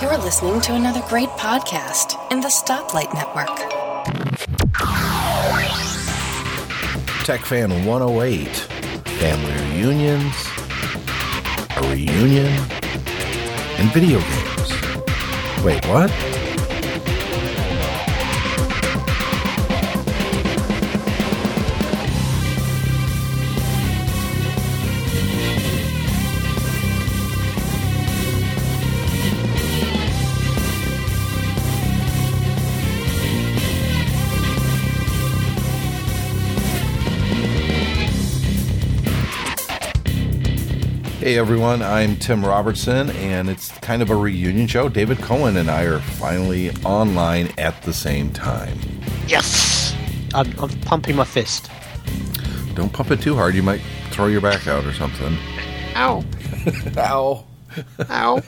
You're listening to another great podcast in the Stoplight Network. Tech Fan 108. Family reunions, a reunion, and video games. Wait, what? Hey everyone, I'm Tim Robertson, and it's kind of a reunion show. David Cohen and I are finally online at the same time. Yes! I'm, I'm pumping my fist. Don't pump it too hard, you might throw your back out or something. Ow! Ow. Ow!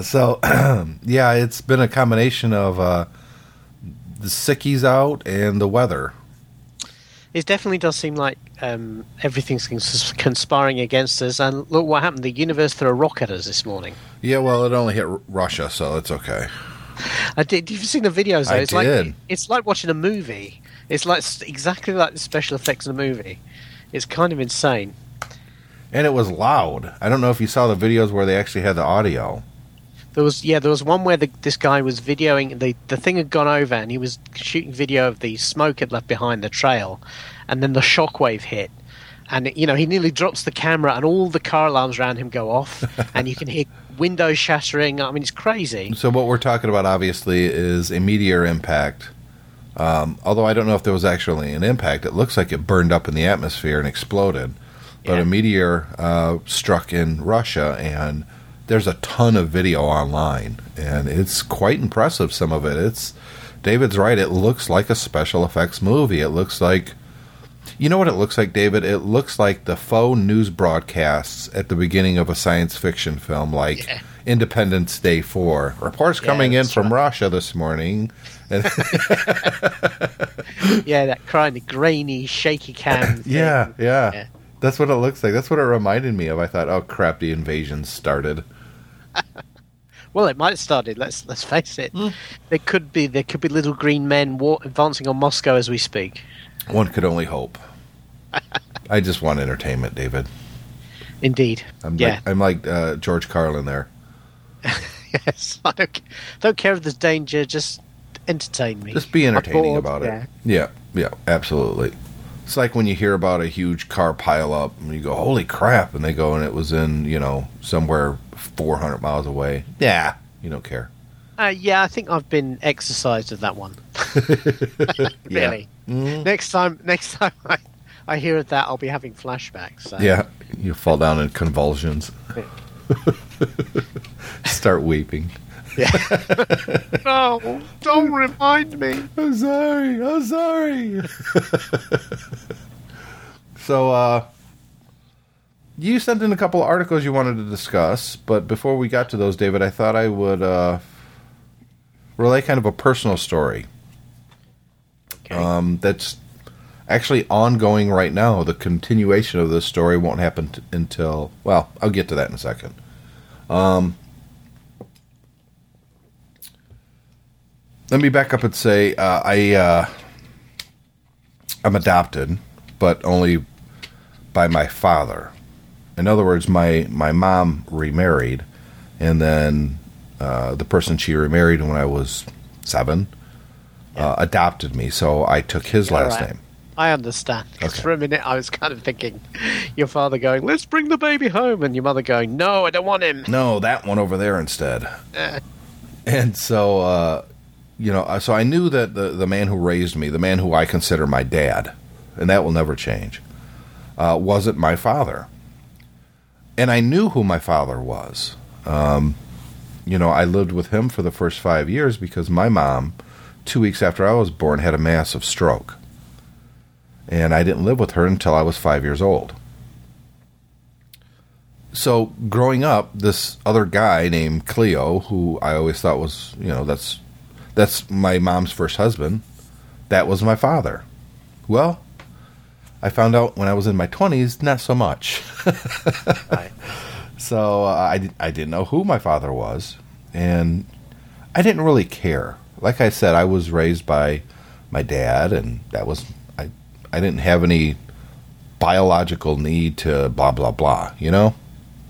So, yeah, it's been a combination of uh, the sickies out and the weather. It definitely does seem like um, everything's conspiring against us. And look what happened. The universe threw a rock at us this morning. Yeah, well, it only hit R- Russia, so it's okay. I did. You've seen the videos, though. I it's did. like it's like watching a movie. It's like exactly like the special effects in a movie. It's kind of insane. And it was loud. I don't know if you saw the videos where they actually had the audio. There was yeah, there was one where the, this guy was videoing the the thing had gone over and he was shooting video of the smoke it left behind the trail, and then the shockwave hit, and you know he nearly drops the camera and all the car alarms around him go off, and you can hear windows shattering. I mean, it's crazy. So what we're talking about, obviously, is a meteor impact. Um, although I don't know if there was actually an impact, it looks like it burned up in the atmosphere and exploded. But Yeah. a meteor uh, struck in Russia, and there's a ton of video online, and it's quite impressive. Some of it, it's David's right. It looks like a special effects movie. It looks like, you know what it looks like, David? It looks like the faux news broadcasts at the beginning of a science fiction film, like Yeah. Independence Day Four. Reports Yeah, coming in that's from right. Russia this morning. Yeah, that kind of grainy, shaky cam. thing. yeah, yeah, Yeah. That's what it looks like. That's what it reminded me of. I thought, oh crap, the invasion started. Well, it might have started. Let's let's face it. Hmm. There could be there could be little green men war- advancing on Moscow as we speak. One could only hope. I just want entertainment, David. Indeed. I'm yeah. like I'm like uh, George Carlin there. yes. I don't, don't care if there's danger. Just entertain me. Just be entertaining bored, about it. yeah. Yeah, yeah, absolutely. It's like when you hear about a huge car pile up and you go, "Holy crap!" and they go and it was in you know somewhere 400 miles away. Yeah, you don't care. Uh, yeah, I think I've been exercised of that one. really. Mhm. Next time, next time I, I hear of that, I'll be having flashbacks. So. Yeah, you fall down in convulsions. Start weeping. Yeah. No, don't remind me. I'm sorry. I'm sorry. so, uh, you sent in a couple of articles you wanted to discuss, but before we got to those, David, I thought I would uh, relay kind of a personal story Okay. um, that's actually ongoing right now. The continuation of this story won't happen t- until, well, I'll get to that in a second. Um, let me back up and say uh, I uh, I'm adopted, but only by my father. In other words, my my mom remarried, and then uh, the person she remarried when I was seven uh, adopted me, so I took his All last right. name. I understand. Okay. For a minute, I was kind of thinking, your father going, "Let's bring the baby home," and your mother going, "No, I don't want him." No, that one over there instead. Eh. And so, uh, you know, uh, so I knew that the the man who raised me, the man who I consider my dad, and that will never change, uh, wasn't my father. And I knew who my father was. Um, you know, I lived with him for the first five years because my mom, two weeks after I was born, had a massive stroke. And I didn't live with her until I was five years old. So growing up, this other guy named Cleo, who I always thought was, you know, that's that's my mom's first husband, that was my father. Well, I found out when I was in my twenties, not so much. Right. so uh, I, I didn't know who my father was, and I didn't really care. Like I said, I was raised by my dad, and that was I. I didn't have any biological need to blah blah blah. You know,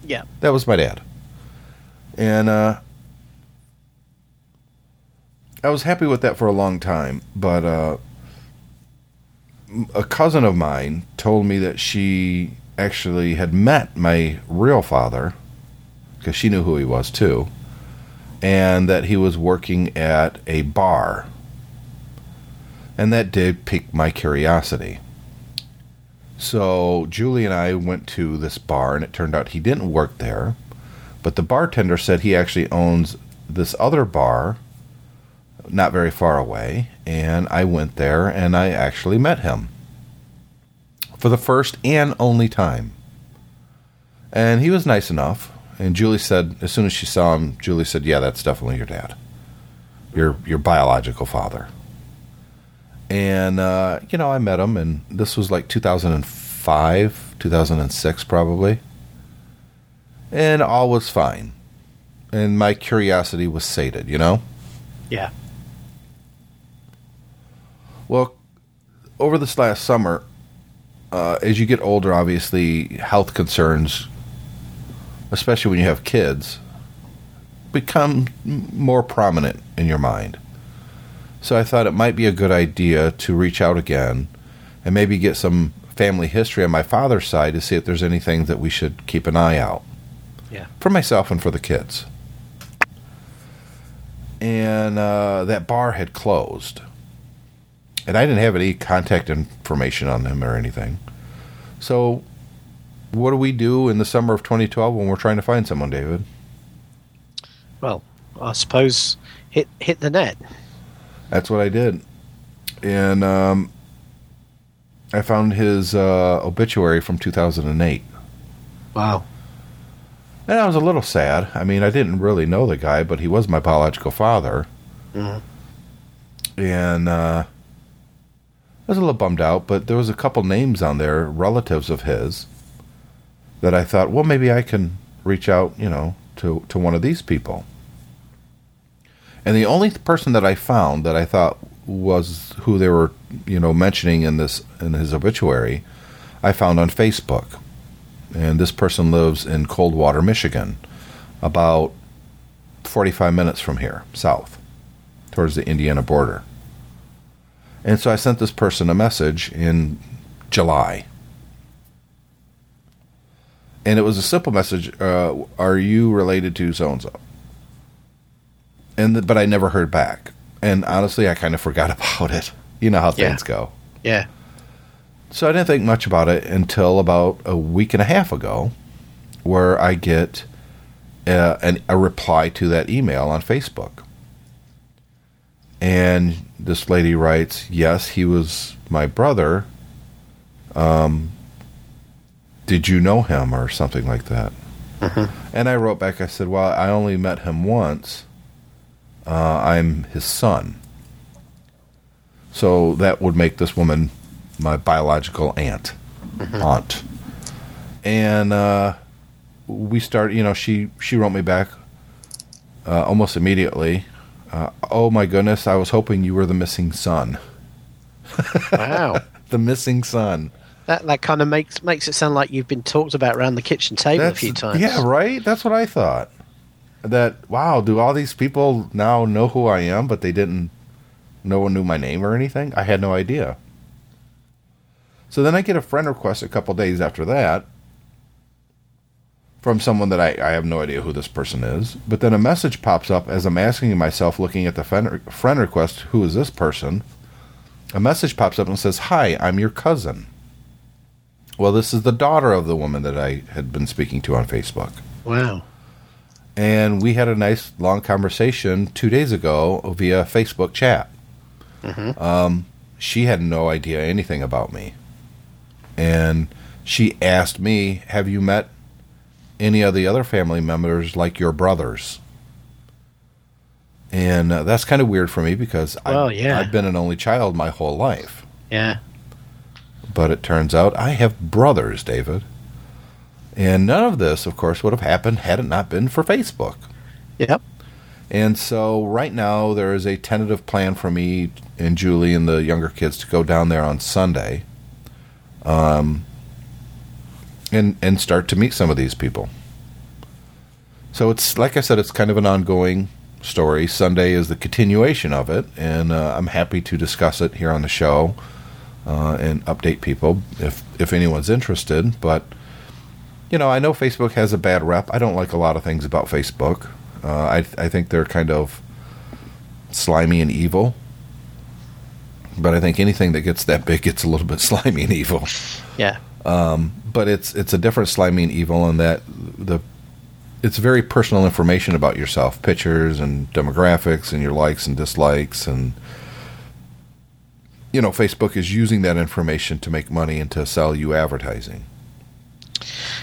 Yeah. that was my dad, and uh, I was happy with that for a long time. But uh, a cousin of mine told me that she actually had met my real father because she knew who he was too, and that he was working at a bar. And that did pique my curiosity. So Julie and I went to this bar, and it turned out he didn't work there, but the bartender said he actually owns this other bar not very far away, and I went there and I actually met him for the first and only time. And he was nice enough. And Julie said, as soon as she saw him, Julie said, "Yeah, that's definitely your dad, your your biological father." And uh, you know, I met him, and this was like 2005, 2006, probably. And all was fine, and my curiosity was sated. You know. Yeah. Well, over this last summer, uh, as you get older, obviously health concerns, especially when you have kids, become more prominent in your mind. So I thought it might be a good idea to reach out again and maybe get some family history on my father's side to see if there's anything that we should keep an eye out Yeah. for myself and for the kids. And uh, that bar had closed. And I didn't have any contact information on them or anything. So, what do we do in the summer of 2012 when we're trying to find someone, David? Well, I suppose hit hit the net. That's what I did. And um, I found his uh, obituary from 2008. Wow. And I was a little sad. I mean, I didn't really know the guy, but he was my biological father. Mhm. And uh, I was a little bummed out, but there was a couple names on there, relatives of his, that I thought, well, maybe I can reach out, you know, to, to one of these people. And the only person that I found that I thought was who they were, you know, mentioning in this in his obituary, I found on Facebook and this person lives in Coldwater, Michigan, about 45 minutes from here, south, towards the Indiana border. And so I sent this person a message in July. And it was a simple message uh, Are you related to so and so? And But I never heard back. And honestly, I kind of forgot about it. You know how Yeah. things go. Yeah. So I didn't think much about it until about a week and a half ago, where I get uh, an, a reply to that email on Facebook. And this lady writes, Yes, he was my brother. Um, did you know him or something like that? And I wrote back, I said, Well, I only met him once. Uh, I'm his son. So that would make this woman my biological aunt, aunt, and uh, we started. You know, she she wrote me back uh, almost immediately. Uh, oh my goodness! I was hoping you were the missing son. Wow. The missing son. That that kind of makes makes it sound like you've been talked about around the kitchen table a few times. Yeah, right. That's what I thought. That wow, do all these people now know who I am, but they didn't. No one knew my name or anything. I had no idea. So then I get a friend request a couple days after that from someone that I, I have no idea who this person is. But then a message pops up as I'm asking myself, looking at the friend, friend request, who is this person? A message pops up and says, Hi, I'm your cousin. Well, this is the daughter of the woman that I had been speaking to on Facebook. Wow. And we had a nice long conversation two days ago via Facebook chat. Um, she had no idea anything about me. And she asked me, Have you met any of the other family members like your brothers? And uh, that's kind of weird for me because Well, I've, yeah. I've been an only child my whole life. Yeah. But it turns out I have brothers, David. And none of this, of course, would have happened had it not been for Facebook. Yep. And so right now there is a tentative plan for me and Julie and the younger kids to go down there on Sunday, um, and and start to meet some of these people. So it's like I said, it's kind of an ongoing story. Sunday is the continuation of it, and uh, I'm happy to discuss it here on the show uh, and update people if if anyone's interested. But you know, I know Facebook has a bad rep. I don't like a lot of things about Facebook. Uh, I I think they're kind of slimy and evil. But I think anything that gets that big gets a little bit slimy and evil. Yeah. Um, but it's it's a different slimy and evil in that the it's very personal information about yourself, pictures and demographics and your likes and dislikes and you know, Facebook is using that information to make money and to sell you advertising.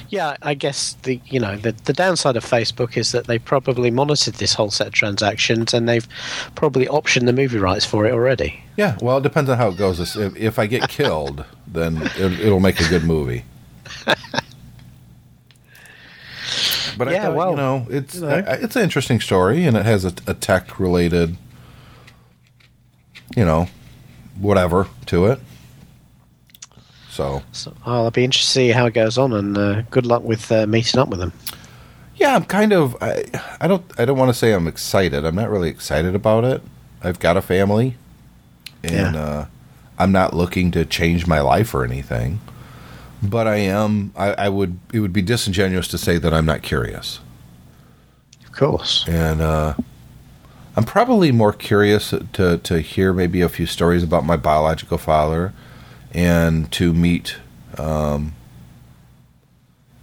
Yeah, I guess the you know the the downside of Facebook is that they probably monitored this whole set of transactions and they've probably optioned the movie rights for it already. Yeah, well, it depends on how it goes. If, if I get killed, then it, it'll make a good movie. But I Yeah, thought, well, you know, it's you know. I- it's an interesting story, and it has a, a tech related, you know, whatever to it. So So I'll be interested to see how it goes on, and uh, good luck with uh, meeting up with them. yeah, I'm kind of I, I don't I don't want to say I'm excited. I'm not really excited about it. I've got a family, and Yeah. uh, I'm not looking to change my life or anything. But I am. I, I would. It would be disingenuous to say that I'm not curious. Of course. and uh, I'm probably more curious to to hear maybe a few stories about my biological father, and to meet um,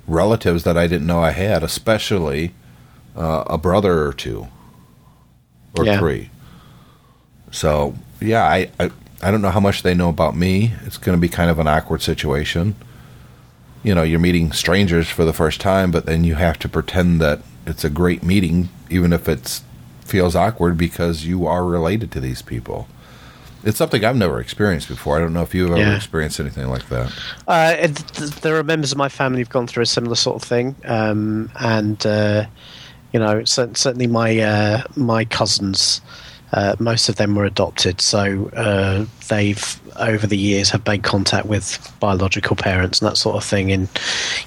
relatives that I didn't know I had, especially uh, a brother or two or Yeah. three. So yeah, I, I I don't know how much they know about me. It's going to be kind of an awkward situation. You know, you're meeting strangers for the first time, but then you have to pretend that it's a great meeting, even if it feels awkward because you are related to these people. It's something I've never experienced before. I don't know if you've ever Yeah. experienced anything like that. Uh, it- there are members of my family who've gone through a similar sort of thing, um, and uh, you know, cer- certainly my uh, my cousins, uh, most of them were adopted, so uh, they've over the years have made contact with biological parents and that sort of thing in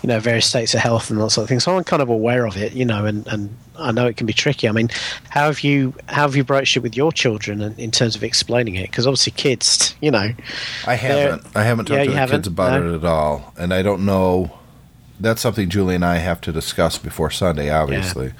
you know various states of health and that sort of thing. So I'm kind of aware of it, you know, and, and I know it can be tricky. I mean, how have you how have you broached it with your children in, in terms of explaining it? Because obviously, kids, you know, I haven't. I haven't talked Yeah, to the kids about No? it at all, and I don't know. That's something Julie and I have to discuss before Sunday, obviously.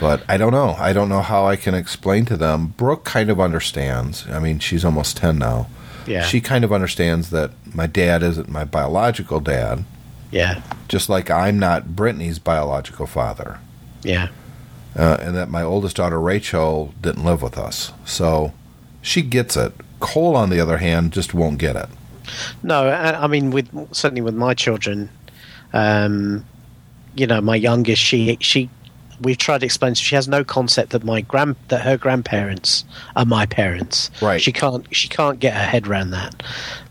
But I don't know. I don't know how I can explain to them. Brooke kind of understands. I mean, she's almost ten now. yeah, She kind of understands that my dad isn't my biological dad, yeah, just like I'm not Brittany's biological father, yeah. uh, and that my oldest daughter Rachel didn't live with us. So she gets it. Cole, on the other hand, just won't get it. No, I, I mean, with certainly with my children, um, you know, my youngest, she she, we've tried to explain. She has no concept that my grand that her grandparents are my parents. Right. She can't she can't get her head around that.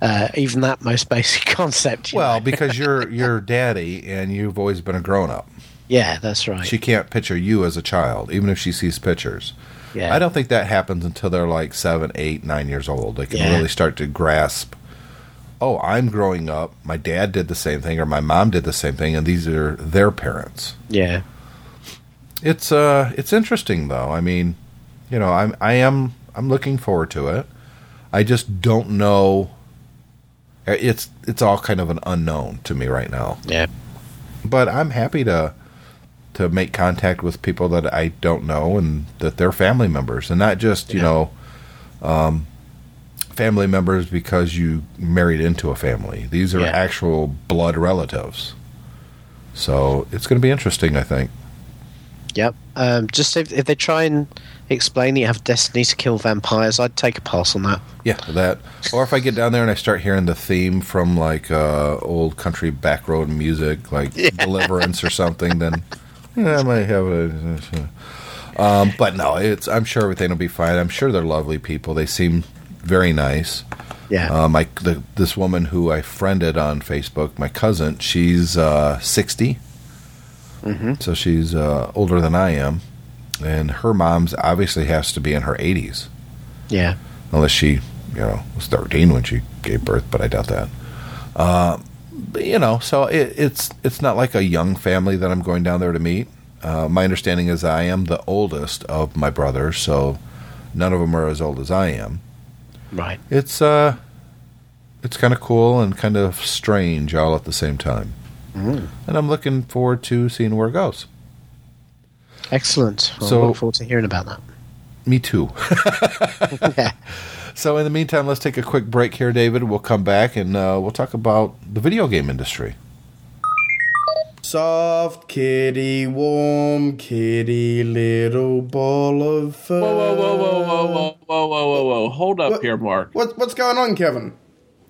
Uh, even that most basic concept. Well, know. because you're you're daddy and you've always been a grown up. yeah, that's right. She can't picture you as a child, even if she sees pictures. yeah, I don't think that happens until they're like seven, eight, nine years old. They can Yeah. really start to grasp. Oh, I'm growing up. My dad did the same thing, or my mom did the same thing, and these are their parents. Yeah, It's uh, it's interesting though. I mean, you know, I'm I am I'm looking forward to it. I just don't know. It's it's all kind of an unknown to me right now. yeah, but I'm happy to to make contact with people that I don't know and that they're family members and not just you Yeah. know um, family members because you married into a family. These are Yeah. actual blood relatives. So it's going to be interesting, I think. Yep. Um, just if, if they try and explain that you have destiny to kill vampires, I'd take a pass on that. Yeah, that. Or if I get down there and I start hearing the theme from like uh, old country backroad music, like Deliverance or something, then yeah, I might have a. Um, but no, it's. I'm sure everything will be fine. I'm sure they're lovely people. They seem very nice. Yeah, Um, I, the, this woman who I friended on Facebook, my cousin, she's uh, 60, Mm-hmm. So she's uh, older than I am, and her mom's obviously has to be in her 80s, Yeah. unless she, you know, was 13 when she gave birth, but I doubt that. Uh, but, you know, so it, it's it's not like a young family that I'm going down there to meet. Uh, my understanding is I am the oldest of my brothers, so none of them are as old as I am. Right. It's uh, it's kind of cool and kind of strange all at the same time, and I'm looking forward to seeing where it goes. Excellent. Well, So- I look forward to hearing about that. Me too. yeah. So in the meantime, let's take a quick break here, David. We'll come back and uh, we'll talk about the video game industry. Soft kitty, warm kitty, little ball of fur. Whoa, whoa, whoa, whoa, whoa, whoa, whoa, whoa, whoa, whoa! Hold up What- here, Mark. What, what's going on, Kevin?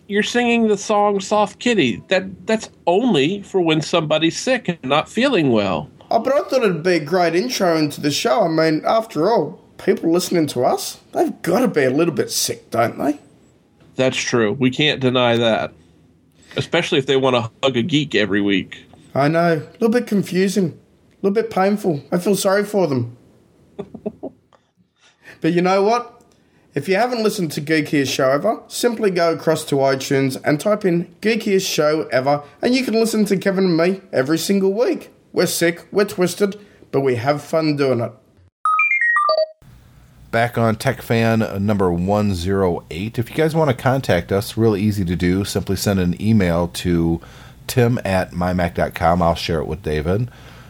You're singing the song "Soft Kitty." That that's only for when somebody's sick and not feeling well. Oh, but I thought it'd be a great intro into the show. I mean, after all, people listening to us, they've got to be a little bit sick, don't they? That's true. We can't deny that, especially if they want to hug a geek every week. I know. A little bit confusing. A little bit painful. I feel sorry for them. but you know what? If you haven't listened to Geekiest Show Ever, simply go across to iTunes and type in Geekiest Show Ever, and you can listen to Kevin and me every single week. We're sick, we're twisted, but we have fun doing it. Back on Tech Fan uh, number 108. If you guys want to contact us, real easy to do. Simply send an email to tim at mymac.com. I'll share it with David.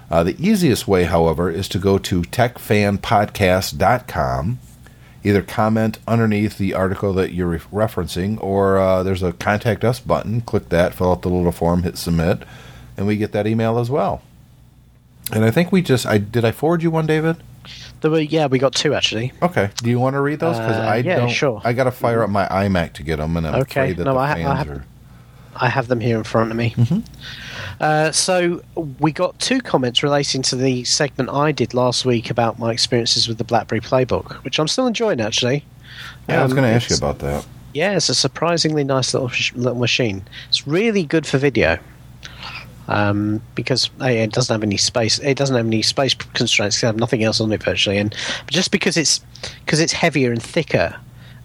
Uh, the easiest way, however, is to go to techfanpodcast.com. Either comment underneath the article that you're re- referencing, or uh, there's a contact us button. Click that, fill out the little form, hit submit, and we get that email as well. And I think we just I did I forward you one, David? There were, yeah, we got two actually. Okay. Do you want to read those? Because Uh, I yeah, don't. sure. I got to fire up my iMac to get them, and I'm Okay. afraid that No, the I ha- I have- are. I have them here in front of me. Uh, so we got two comments relating to the segment I did last week about my experiences with the BlackBerry Playbook, which I'm still enjoying actually. Yeah, I was Um, going to ask you about that. Yeah, it's a surprisingly nice little sh- little machine. It's really good for video. Um, because A, it doesn't have any space. It doesn't have any space constraints. It have nothing else on it virtually, and just because it's because it's heavier and thicker,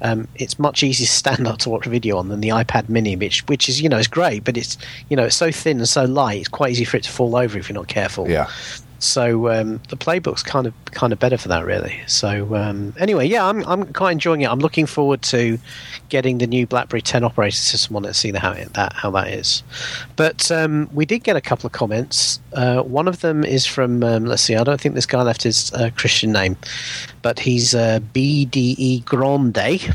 um, it's much easier to stand up to watch a video on than the iPad Mini, which which is you know it's great, but it's you know it's so thin and so light. It's quite easy for it to fall over if you're not careful. Yeah. So um, the playbook's kind of kind of better for that, really. So um, anyway, yeah, I'm I'm quite enjoying it. I'm looking forward to getting the new BlackBerry 10 operating system on it, see how it, that how that is. But um, we did get a couple of comments. Uh, one of them is from um, let's see, I don't think this guy left his uh, Christian name, but he's uh, BDE Grande,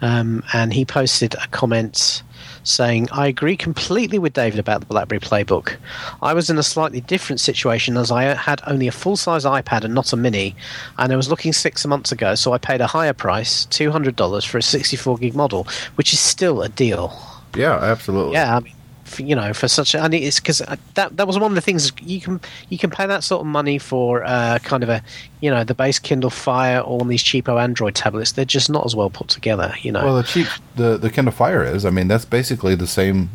um, and he posted a comment saying, I agree completely with David about the BlackBerry Playbook. I was in a slightly different situation as I had only a full size iPad and not a mini, and I was looking six months ago, so I paid a higher price, $200, for a 64 gig model, which is still a deal. Yeah, absolutely. Yeah, I mean, for, you know, for such and it's because that that was one of the things you can you can pay that sort of money for uh, kind of a you know the base Kindle Fire or on these cheapo Android tablets. They're just not as well put together, you know. Well, the cheap the the Kindle Fire is. I mean, that's basically the same.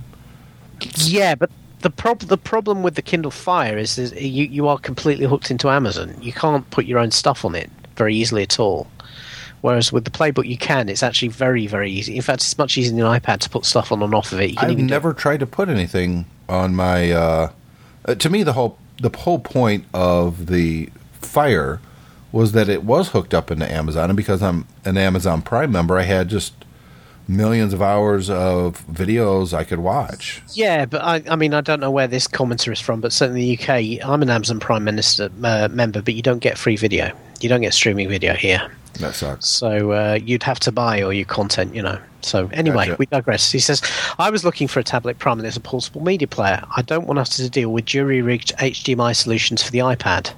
Yeah, but the prob- the problem with the Kindle Fire is, is you you are completely hooked into Amazon. You can't put your own stuff on it very easily at all. Whereas with the Playbook, you can. It's actually very very easy. In fact, it's much easier than an iPad to put stuff on and off of it. You can I've never tried to put anything on my. Uh, uh, to me, the whole the whole point of the Fire was that it was hooked up into Amazon, and because I'm an Amazon Prime member, I had just millions of hours of videos I could watch. Yeah, but I, I mean, I don't know where this commenter is from, but certainly in the UK, I'm an Amazon Prime Minister uh, member, but you don't get free video. You don't get streaming video here. That sucks. So uh, you'd have to buy all your content, you know. So anyway, we digress. He says, I was looking for a tablet prime and there's a portable media player. I don't want us to deal with jury-rigged HDMI solutions for the iPad.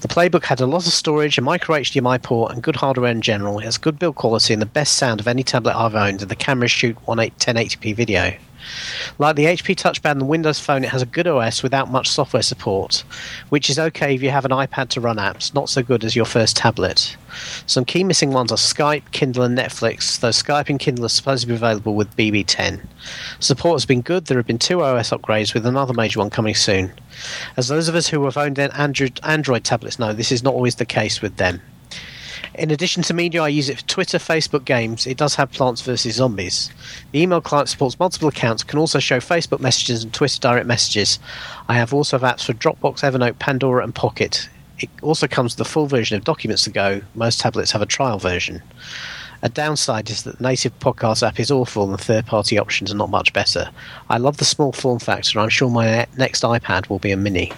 The Playbook had a lot of storage, a micro HDMI port, and good hardware in general. It has good build quality and the best sound of any tablet I've owned, and the cameras shoot 1080p video. Like the HP Touchpad and the Windows Phone, it has a good OS without much software support, which is okay if you have an iPad to run apps, not so good as your first tablet. Some key missing ones are Skype, Kindle, and Netflix, though Skype and Kindle are supposed to be available with BB10. Support has been good, there have been two OS upgrades, with another major one coming soon. As those of us who have owned Android, Android tablets know, this is not always the case with them. In addition to media, I use it for Twitter, Facebook, games. It does have Plants vs. Zombies. The email client supports multiple accounts, can also show Facebook messages and Twitter direct messages. I have also have apps for Dropbox, Evernote, Pandora, and Pocket. It also comes with the full version of Documents to Go. Most tablets have a trial version. A downside is that the native podcast app is awful and the third party options are not much better. I love the small form factor. I'm sure my next iPad will be a mini.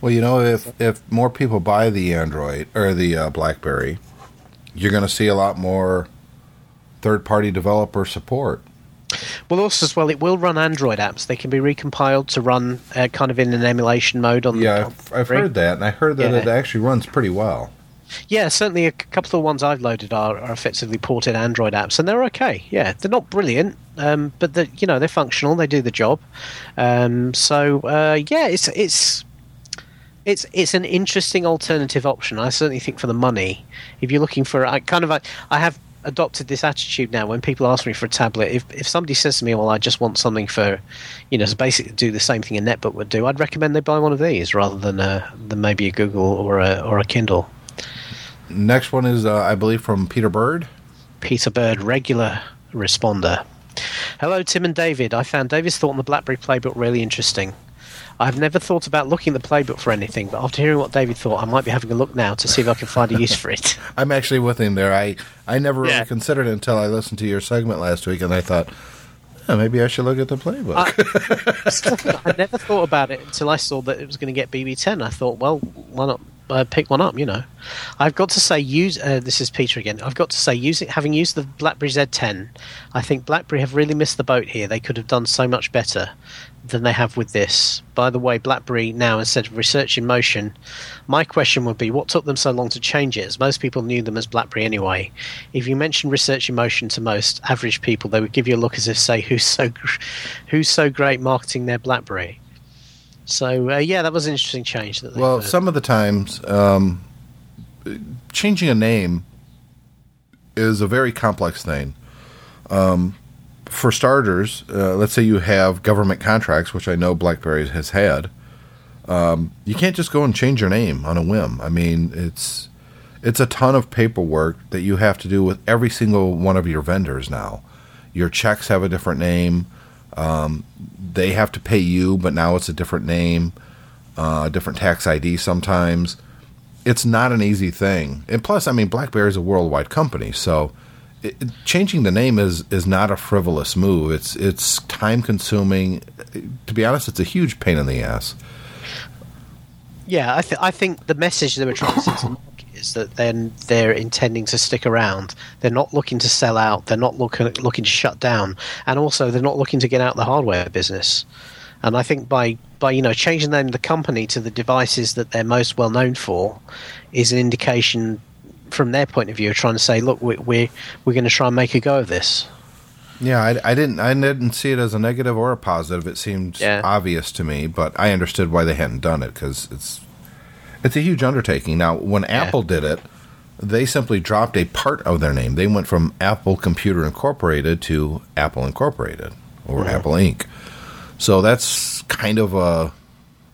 Well, you know, if if more people buy the Android or the uh, BlackBerry, you're going to see a lot more third-party developer support. Well, also as well, it will run Android apps. They can be recompiled to run uh, kind of in an emulation mode on. Yeah, the, I've, I've heard that, and I heard that Yeah. it actually runs pretty well. Yeah, certainly a couple of the ones I've loaded are, are effectively ported Android apps, and they're okay. Yeah, they're not brilliant, um, but they you know they're functional. They do the job. Um, so uh, yeah, it's it's it's it's an interesting alternative option. I certainly think for the money, if you're looking for, I kind of I, I have adopted this attitude now when people ask me for a tablet. If if somebody says to me, "Well, I just want something for," you know, to basically do the same thing a netbook would do, I'd recommend they buy one of these rather than uh, than maybe a Google or a or a Kindle. Next one is, uh, I believe, from Peter Bird. Peter Bird, regular responder. Hello, Tim and David. I found David's thought on the BlackBerry playbook really interesting. I've never thought about looking at the playbook for anything, but after hearing what David thought, I might be having a look now to see if I can find a use for it. I'm actually with him there. I, I never really considered it until I listened to your segment last week, and I thought, "Yeah, maybe I should look at the playbook. I never thought about it until I saw that it was going to get BB10. I thought, well, why not uh, pick one up? You know, I've got to say, use uh, this is Peter again. I've got to say, using having used the BlackBerry Z10, I think BlackBerry have really missed the boat here. They could have done so much better than they have with this. By the way, BlackBerry now instead of Research in Motion, my question would be, what took them so long to change it? As most people knew them as BlackBerry anyway. If you mention Research in Motion to most average people, they would give you a look as if say, who's so, who's so great marketing their BlackBerry. So uh, yeah, that was an interesting change. That they Well, put. some of the times, um, changing a name is a very complex thing. Um, for starters, uh, let's say you have government contracts, which I know BlackBerry has had. Um, you can't just go and change your name on a whim. I mean, it's it's a ton of paperwork that you have to do with every single one of your vendors now. Your checks have a different name. Um, they have to pay you, but now it's a different name uh, different tax ID sometimes. It's not an easy thing. And plus, I mean, BlackBerry is a worldwide company, so it, changing the name is is not a frivolous move. It's it's time consuming. To be honest, it's a huge pain in the ass. Yeah, I, th- I think the message they were trying to send is that then they're intending to stick around. They're not looking to sell out. They're not looking looking to shut down, and also they're not looking to get out of the hardware business. And I think by by you know changing the name of the company to the devices that they're most well known for is an indication from their point of view of trying to say, look, we, we're we're going to try and make a go of this. Yeah, I, I didn't I didn't see it as a negative or a positive. It seemed Yeah. obvious to me, but I understood why they hadn't done it because it's it's a huge undertaking. Now, when Apple did it, they simply dropped a part of their name. They went from Apple Computer Incorporated to Apple Incorporated or mm-hmm. Apple Inc. So that's kind of a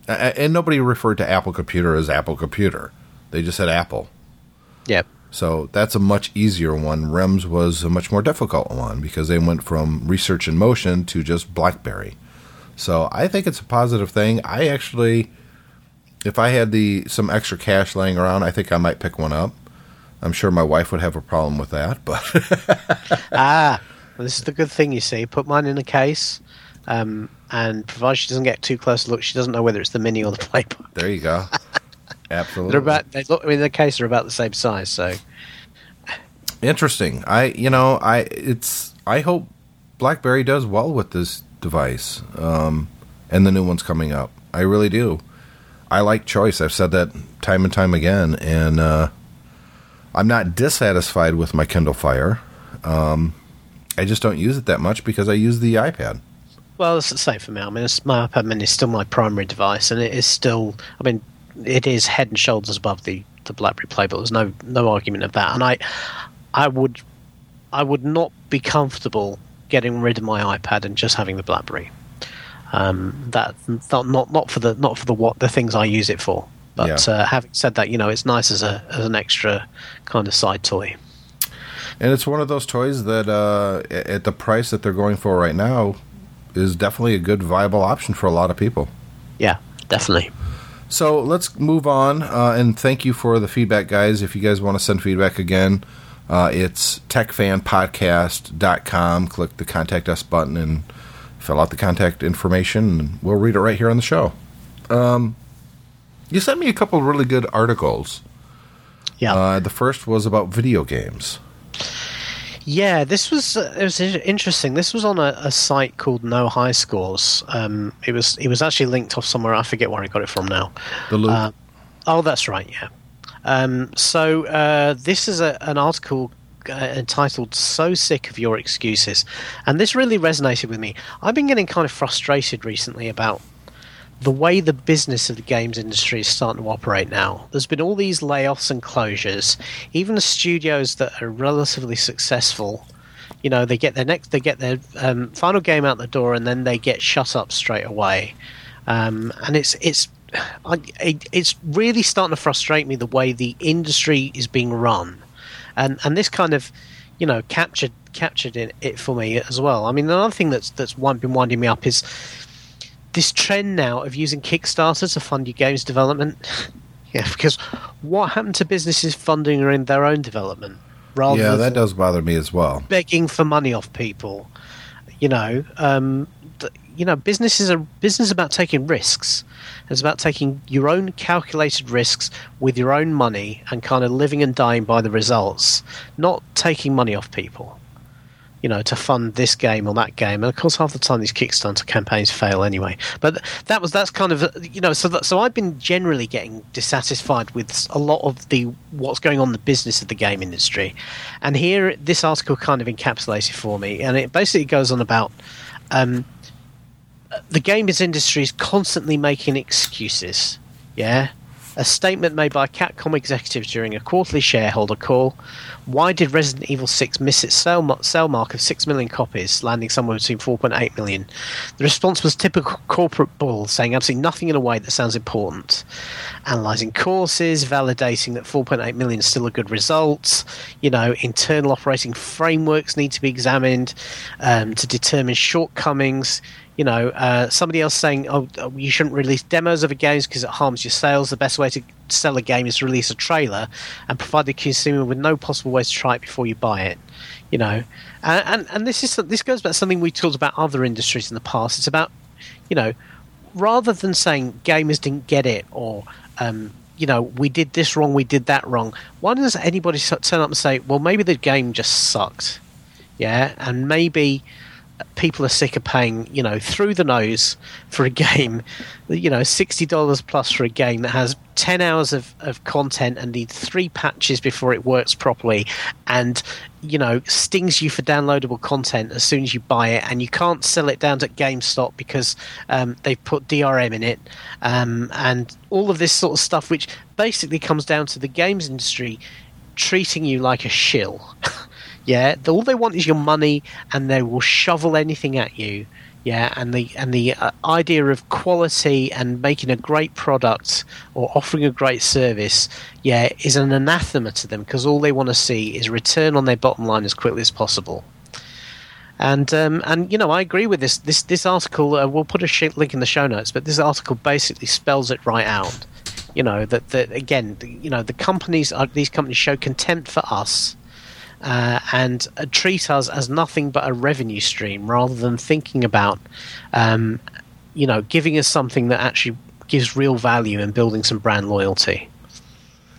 and nobody referred to Apple Computer as Apple Computer. They just said Apple. Yeah. So that's a much easier one. REMS was a much more difficult one because they went from research in motion to just BlackBerry. So I think it's a positive thing. I actually, if I had the some extra cash laying around, I think I might pick one up. I'm sure my wife would have a problem with that, but Ah, well, this is the good thing, you see. Put mine in a case, um, and provided she doesn't get too close to look, she doesn't know whether it's the mini or the playbook. there you go. Absolutely. They're about. They look. I mean, the case are about the same size. So Interesting. I you know I it's I hope BlackBerry does well with this device um, and the new ones coming up. I really do. I like choice. I've said that time and time again, and uh, I'm not dissatisfied with my Kindle Fire. Um, I just don't use it that much because I use the iPad. Well, it's the same for me. I mean, my iPad Mini is still my primary device, and it is still. I mean, it is head and shoulders above the, the BlackBerry Play, but there's no no argument of that. And I, I would, I would not be comfortable getting rid of my iPad and just having the BlackBerry. Um, that not, not not for the not for the what the things I use it for. But Yeah. uh, having said that, you know, it's nice as a as an extra kind of side toy. And it's one of those toys that, uh, at the price that they're going for right now, is definitely a good viable option for a lot of people. Yeah, definitely. So let's move on, uh, and thank you for the feedback, guys. If you guys want to send feedback again, uh, it's techfanpodcast.com. Click the contact us button and fill out the contact information, and we'll read it right here on the show. Um, you sent me a couple of really good articles. Yeah. Uh, the first was about video games. Yeah, this was uh, it was interesting. This was on a, a site called No High Scores. Um, it was it was actually linked off somewhere. I forget where I got it from now. The loop. Uh, oh, that's right. Yeah. Um, so uh, this is a, an article uh, entitled "So Sick of Your Excuses," and this really resonated with me. I've been getting kind of frustrated recently about the way the business of the games industry is starting to operate now. There's been all these layoffs and closures. Even the studios that are relatively successful, you know, they get their next, they get their um, final game out the door, and then they get shut up straight away. Um, and it's it's I, it, it's really starting to frustrate me the way the industry is being run, and and this kind of you know captured captured it, it for me as well. I mean, another thing that's that's been winding me up is this trend now of using Kickstarter to fund your games development. yeah, because what happened to businesses funding or in their own development rather yeah, that does bother me as well. begging for money off people? You know, um, you know, business is a business about taking risks. It's about taking your own calculated risks with your own money and kind of living and dying by the results, not taking money off people you know, to fund this game or that game. And of course, half the time these Kickstarter campaigns fail anyway. But that was that's kind of you know, so that, so I've been generally getting dissatisfied with a lot of the what's going on in the business of the game industry. And here, this article kind of encapsulates it for me, and it basically goes on about. Um, the games industry is constantly making excuses. Yeah, a statement made by Capcom executives during a quarterly shareholder call. Why did Resident Evil 6 miss its sale, mar- sale mark of 6 million copies, landing somewhere between 4.8 million? The response was typical corporate bull, saying absolutely nothing in a way that sounds important. Analysing courses, validating that 4.8 million is still a good result. You know, internal operating frameworks need to be examined um, to determine shortcomings you know, uh, somebody else saying, "Oh, oh, you shouldn't release demos of a game because it harms your sales. The best way to sell a game is to release a trailer and provide the consumer with no possible way to try it before you buy it." You know, and and, and this is this goes back something we talked about other industries in the past. It's about, you know, rather than saying gamers didn't get it or um, you know, we did this wrong, we did that wrong. Why does anybody turn up and say, well, maybe the game just sucked? Yeah, and maybe people are sick of paying, you know, through the nose for a game, you know, sixty dollars plus for a game that has ten hours of, of content and needs three patches before it works properly, and you know, stings you for downloadable content as soon as you buy it, and you can't sell it down to GameStop because um, they've put DRM in it, um, and all of this sort of stuff, which basically comes down to the games industry treating you like a shill. yeah, all they want is your money, and they will shovel anything at you. Yeah, and the and the uh, idea of quality and making a great product or offering a great service, yeah, is an anathema to them because all they want to see is return on their bottom line as quickly as possible. And um, and you know I agree with this this this article. Uh, we'll put a link in the show notes, but this article basically spells it right out. You know that that again, you know the companies are these companies show contempt for us. Uh, and uh, treat us as nothing but a revenue stream rather than thinking about, um, you know, giving us something that actually gives real value and building some brand loyalty.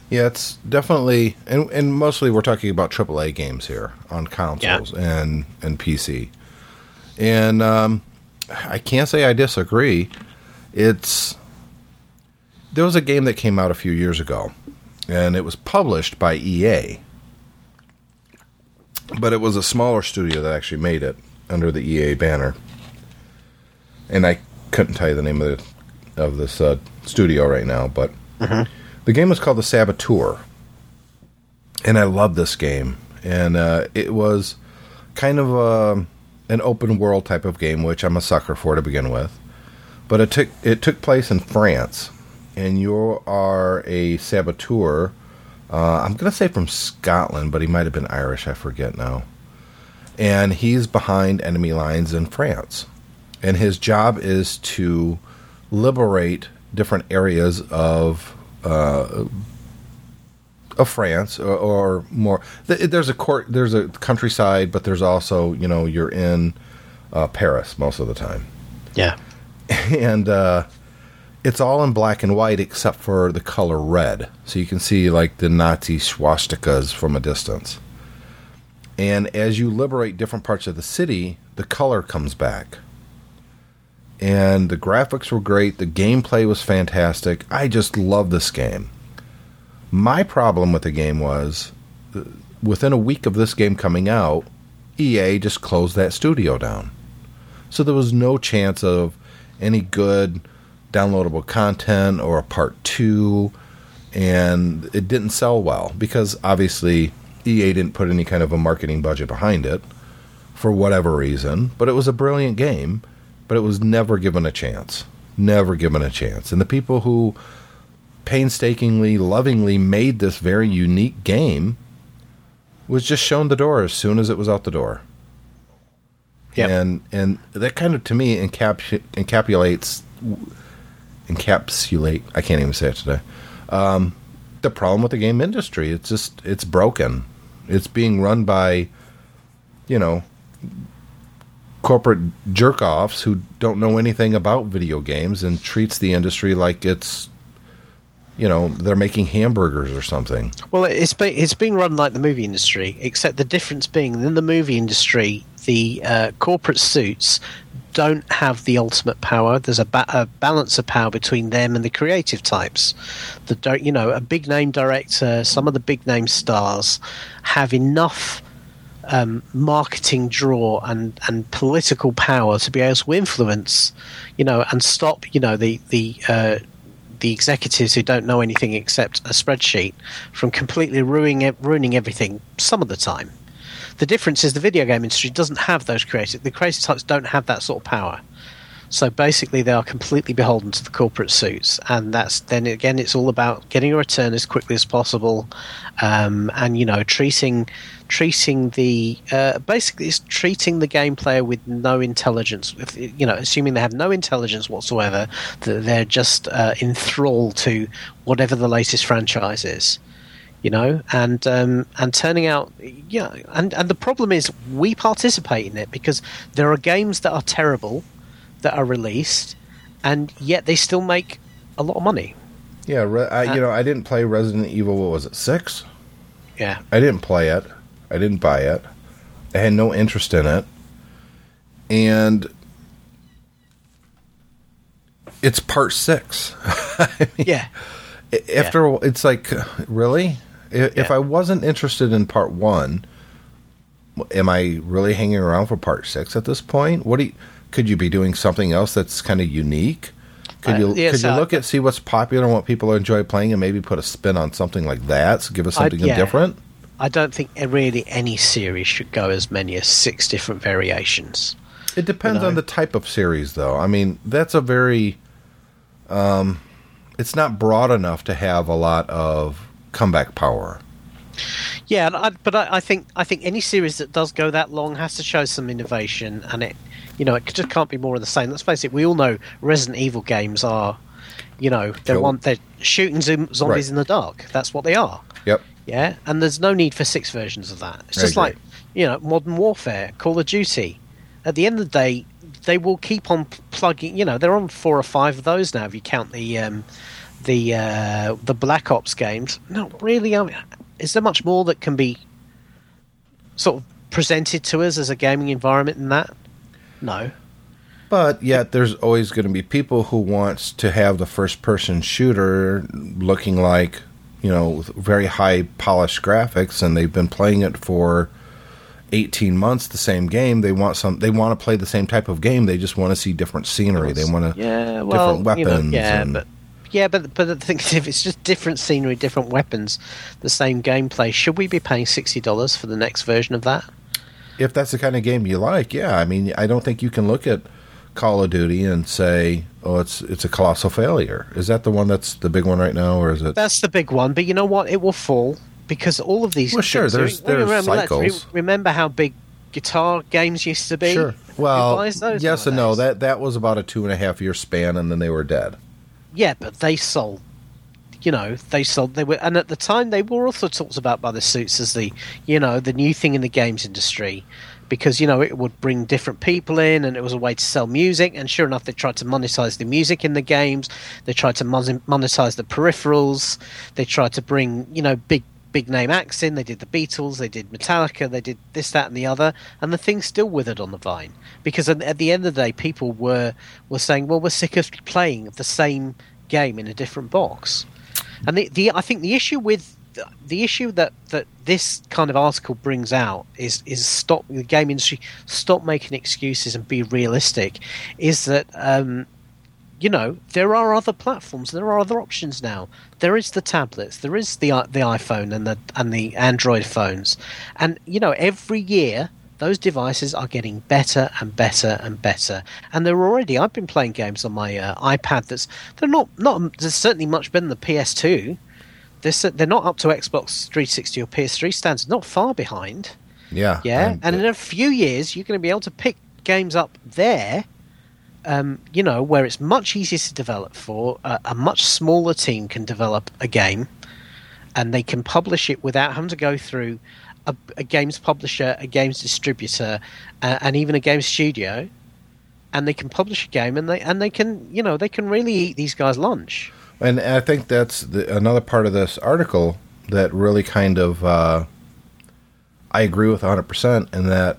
Yeah, it's definitely, and, and mostly we're talking about AAA games here on consoles and and PC. And um, I can't say I disagree. It's there was a game that came out a few years ago, and it was published by EA, but it was a smaller studio that actually made it under the EA banner. and I couldn't tell you the name of the, of this uh, studio right now, but the game was called The Saboteur, and I love this game, and uh, it was kind of a, an open world type of game, which I'm a sucker for to begin with. But it took it took place in France, and you are a saboteur. Uh, I'm gonna say from Scotland, but he might have been Irish. I forget now. And he's behind enemy lines in France, and his job is to liberate different areas of uh, of France or, or more. There's a court, there's a countryside, but there's also you know you're in uh, Paris most of the time, Yeah. and uh, it's all in black and white except for the color red, so you can see like the Nazi swastikas from a distance. And as you liberate different parts of the city, the color comes back. And the graphics were great. The gameplay was fantastic. I just love this game. My problem with the game was uh, within a week of this game coming out, EA just closed that studio down. So there was no chance of any good downloadable content or a part two, and it didn't sell well because obviously EA didn't put any kind of a marketing budget behind it for whatever reason. But it was a brilliant game, but it was never given a chance. Never given a chance. And the people who painstakingly, lovingly made this very unique game was just shown the door as soon as it was out the door. Yep. And and that kind of to me encapsulates encapsulate I can't even say it today. Um, the problem with the game industry. It's just it's broken. It's being run by you know corporate jerk offs who don't know anything about video games and treats the industry like it's you know they're making hamburgers or something. Well, it's it's being run like the movie industry, except the difference being in the movie industry, the uh, corporate suits don't have the ultimate power. There's a, ba- a balance of power between them and the creative types. The you know a big name director, some of the big name stars have enough um, marketing draw and, and political power to be able to influence, you know, and stop, you know, the the uh, the executives who don't know anything except a spreadsheet from completely ruining ruining everything some of the time. The difference is the video game industry doesn't have those creative. The creative types don't have that sort of power. So basically, they are completely beholden to the corporate suits, and that's then again, it's all about getting a return as quickly as possible, um, and you know, treating treating the uh, basically it's treating the game player with no intelligence. If, you know, assuming they have no intelligence whatsoever, that they're just uh, enthralled to whatever the latest franchise is you know, and um, and turning out, yeah, and and the problem is we participate in it because there are games that are terrible that are released, and yet they still make a lot of money. Yeah, re- I, you know, I didn't play Resident Evil. What was it? Six. Yeah, I didn't play it. I didn't buy it. I had no interest in it. And it's part six. yeah, After wh- it's like, really? I- If Yeah. I wasn't interested in part one, am I really hanging around for part six at this point? What do you, could you be doing something else that's kind of unique? Could Uh, you yes, could you uh, look at see what's popular and what people enjoy playing and maybe put a spin on something like that? So give us I- something yeah. different. I don't think really any series should go as many as six different variations. It depends know? on the type of series, though. I mean, that's a very. Um, it's not broad enough to have a lot of comeback power. Yeah, and I, but I, I think I think any series that does go that long has to show some innovation, and it, you know, it just can't be more of the same. Let's face it, we all know Resident Evil games are, you know, they're Kill. they're shooting zoom, zombies Right. in the dark. That's what they are. Yep. Yeah, and there's no need for six versions of that. It's just like you know, Modern Warfare, Call of Duty. At the end of the day, they will keep on plugging. You know, they're on four or five of those now. If you count the um, the uh, the Black Ops games, not really. I mean, is there much more that can be sort of presented to us as a gaming environment in that? No. But yet, there's always going to be people who wants to have the first-person shooter looking like, you know, with very high polished graphics, and they've been playing it for 18 months the same game. They want some. They want to play the same type of game. They just want to see different scenery. They want to Yeah, well, different you know, weapons. yeah, and, but yeah, but but the thing is, if it's just different scenery, different weapons, the same gameplay, should we be paying sixty dollars for the next version of that? if that's the kind of game you like, yeah. I mean, I don't think you can look at Call of Duty and say, "Oh, it's it's a colossal failure." Is that the one that's the big one right now, or is it? That's the big one. But you know what? It will fall because all of these. Well, sure, things are- there's- there's cycles. remember how big guitar games used to be? Sure. Well, yes and no. That that was about a two and a half year span, and then they were dead. Yeah, but they sold. You know, they sold. They were, and at the time, they were also talked about by the suits as the, you know, the new thing in the games industry, because you know it would bring different people in, and it was a way to sell music. And sure enough, they tried to monetize the music in the games. They tried to monetize the peripherals. They tried to bring, you know, big big name acts in. They did the Beatles. They did Metallica. They did this, that, and the other. And the thing still withered on the vine because at, the end of the day, people were were saying, "Well, we're sick of playing the same game in a different box." And the, the I think the issue with the issue that, that this kind of article brings out is is stop the game industry stop making excuses and be realistic. Is that um, you know there are other platforms, there are other options now. There is the tablets, there is the the iPhone and the and the Android phones, and you know every year those devices are getting better and better and better. And they're already. I've been playing games on my uh, iPad. That's they're not not. There's certainly much better than the PS2. They're they're not up to Xbox 360 or PS3 standards. Not far behind. Yeah, Yeah, and in a few years, you're going to be able to pick games up there. Um, you know, where it's much easier to develop for a, a much smaller team can develop a game, and they can publish it without having to go through a, a games publisher, a games distributor, uh, and even a game studio. And they can publish a game, and they and they can, you know, they can really eat these guys' lunch. And I think that's the, another part of this article that really kind of uh, I agree with 100% in that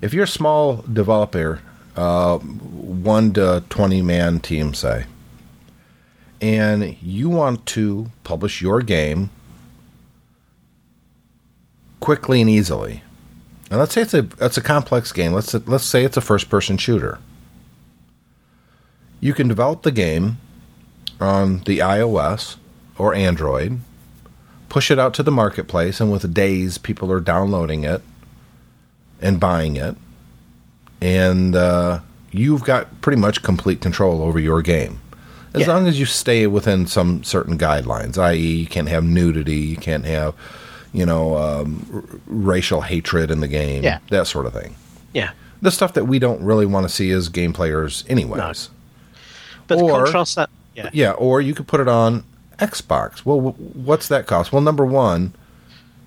if you're a small developer, uh, 1 to 20 man team, say, and you want to publish your game quickly and easily, and let's say it's a it's a complex game. Let's let's say it's a first person shooter. You can develop the game on the iOS or Android, push it out to the marketplace, and with days, people are downloading it and buying it. And uh, you've got pretty much complete control over your game. As Yeah. long as you stay within some certain guidelines, i.e., you can't have nudity, you can't have, you know, um, r- racial hatred in the game, Yeah. that sort of thing. Yeah, The stuff that we don't really want to see as game players, anyways. but Or- contrast that. Yeah, Yeah, or you could put it on Xbox. Well, wh- what's that cost? Well, number one,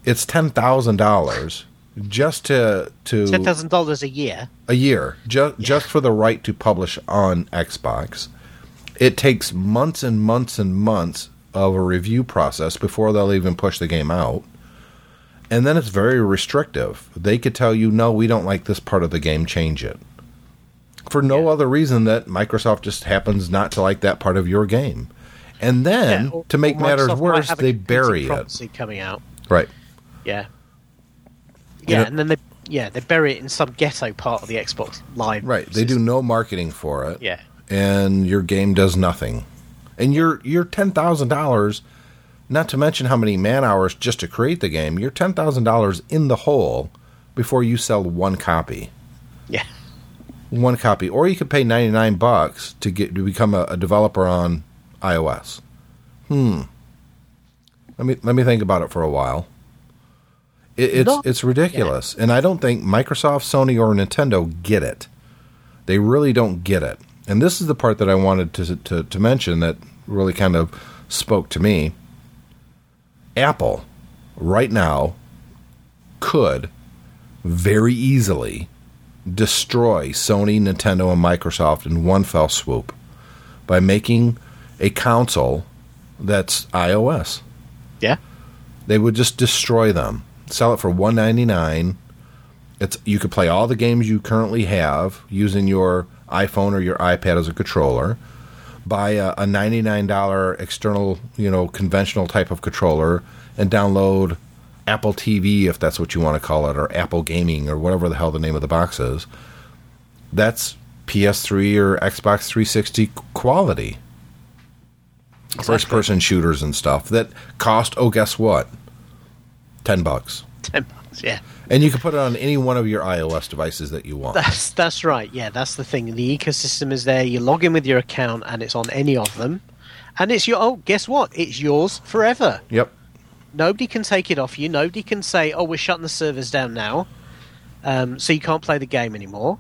it's ten thousand dollars just to to ten thousand dollars a year. a year, just just for the right to publish on Xbox. It takes months and months and months of a review process before they'll even push the game out. And then it's very restrictive. They could tell you, no, we don't like this part of the game, change it. For no Yeah. other reason that Microsoft just happens not to like that part of your game. And then, Yeah, or- to make matters worse, they bury it. coming out. Right. Yeah. Yeah, know- and then they yeah they bury it in some ghetto part of the Xbox Live. Right. They do no marketing for it. Yeah. and your game does nothing. And you're you're ten thousand dollars, not to mention how many man hours just to create the game. You're ten thousand dollars in the hole before you sell one copy. Yeah. One copy, or you could pay ninety nine bucks to get to become a, a developer on iOS. Hmm. Let me let me think about it for a while. It, it's No. it's ridiculous, and I don't think Microsoft, Sony, or Nintendo get it. They really don't get it. And this is the part that I wanted to, to, to mention that really kind of spoke to me. Apple, right now, could very easily destroy Sony, Nintendo, and Microsoft in one fell swoop by making a console that's iOS. Yeah. They would just destroy them. Sell it for one ninety nine. It's you could play all the games you currently have using your iPhone or your iPad as a controller. Buy a, a ninety nine dollar external, you know, conventional type of controller and download Apple TV, if that's what you want to call it, or Apple Gaming, or whatever the hell the name of the box is. That's PS3 or Xbox 360 quality. First person shooters and stuff that cost, oh, guess what? 10 bucks. Ten bucks, yeah. And you can put it on any one of your iOS devices that you want. That's that's right. Yeah, that's the thing. The ecosystem is there. You log in with your account, and it's on any of them, and it's your. Oh, guess what? It's yours forever. Yep. Nobody can take it off you. Nobody can say, "Oh, we're shutting the servers down now, um, so you can't play the game anymore."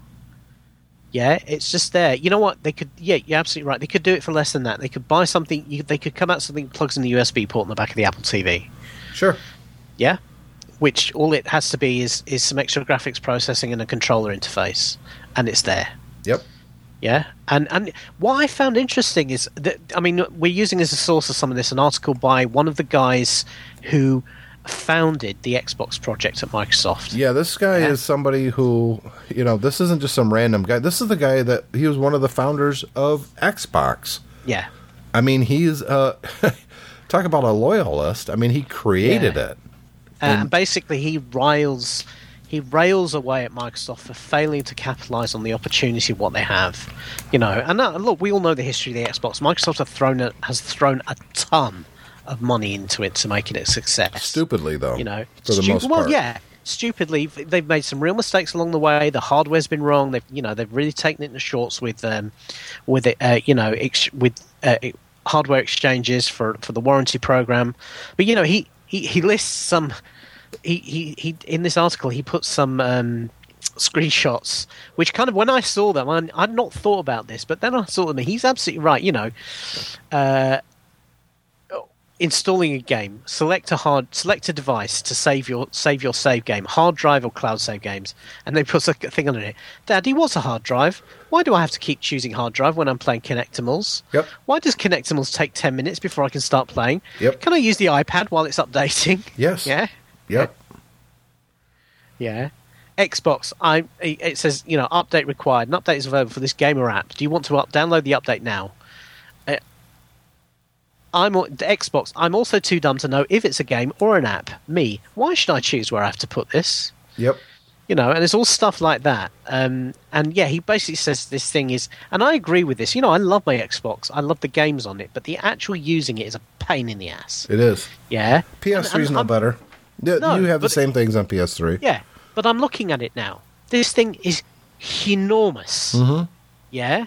Yeah, it's just there. You know what? They could. Yeah, you're absolutely right. They could do it for less than that. They could buy something. You, they could come out something plugs in the USB port in the back of the Apple TV. Sure. Yeah, which all it has to be is is some extra graphics processing and a controller interface, and it's there. Yep. Yeah, and and what I found interesting is that I mean we're using as a source of some of this an article by one of the guys who founded the Xbox project at Microsoft. Yeah, this guy Yeah. is somebody who, you know, this isn't just some random guy. This is the guy that he was one of the founders of Xbox. Yeah, I mean, he's uh talk about a loyalist. I mean, he created Yeah. it. Uh, and basically he rails he rails away at Microsoft for failing to capitalize on the opportunity of what they have. You know, and uh, look, we all know the history of the Xbox. Microsoft have thrown a, has thrown a ton of money into it to make it a success. Stupidly though. you know for the stu- most well part. yeah stupidly they've made some real mistakes along the way the hardware's been wrong they've you know they've really taken it in the shorts with um with it uh, you know ex- with uh, hardware exchanges for for the warranty program but you know he he, he lists some he, he he in this article he puts some um screenshots which kind of when i saw them I, i'd not thought about this but then i saw them he's absolutely right you know. Uh installing a game, select a hard, select a device to save your save your save game, hard drive or cloud save games, and they put a thing on it. Daddy, what's a hard drive? Why do I have to keep choosing hard drive when I'm playing Kinectimals? Yep. Why does Kinectimals take ten minutes before I can start playing? Yep. Can I use the iPad while it's updating? Yes. Yeah. Yep. Yeah. Xbox, I it says you know update required. An update is available for this game or app. Do you want to up, download the update now? I'm Xbox. I'm also too dumb to know if it's a game or an app. Me, why should I choose where I have to put this? Yep. You know, and it's all stuff like that. Um, and yeah, he basically says this thing is, and I agree with this. You know, I love my Xbox. I love the games on it, but the actual using it is a pain in the ass. It is. Yeah. PS3 And- is and no I'm- better. No, you have the same things on PS3. Yeah, but I'm looking at it now. This thing is enormous. Mm-hmm. Yeah?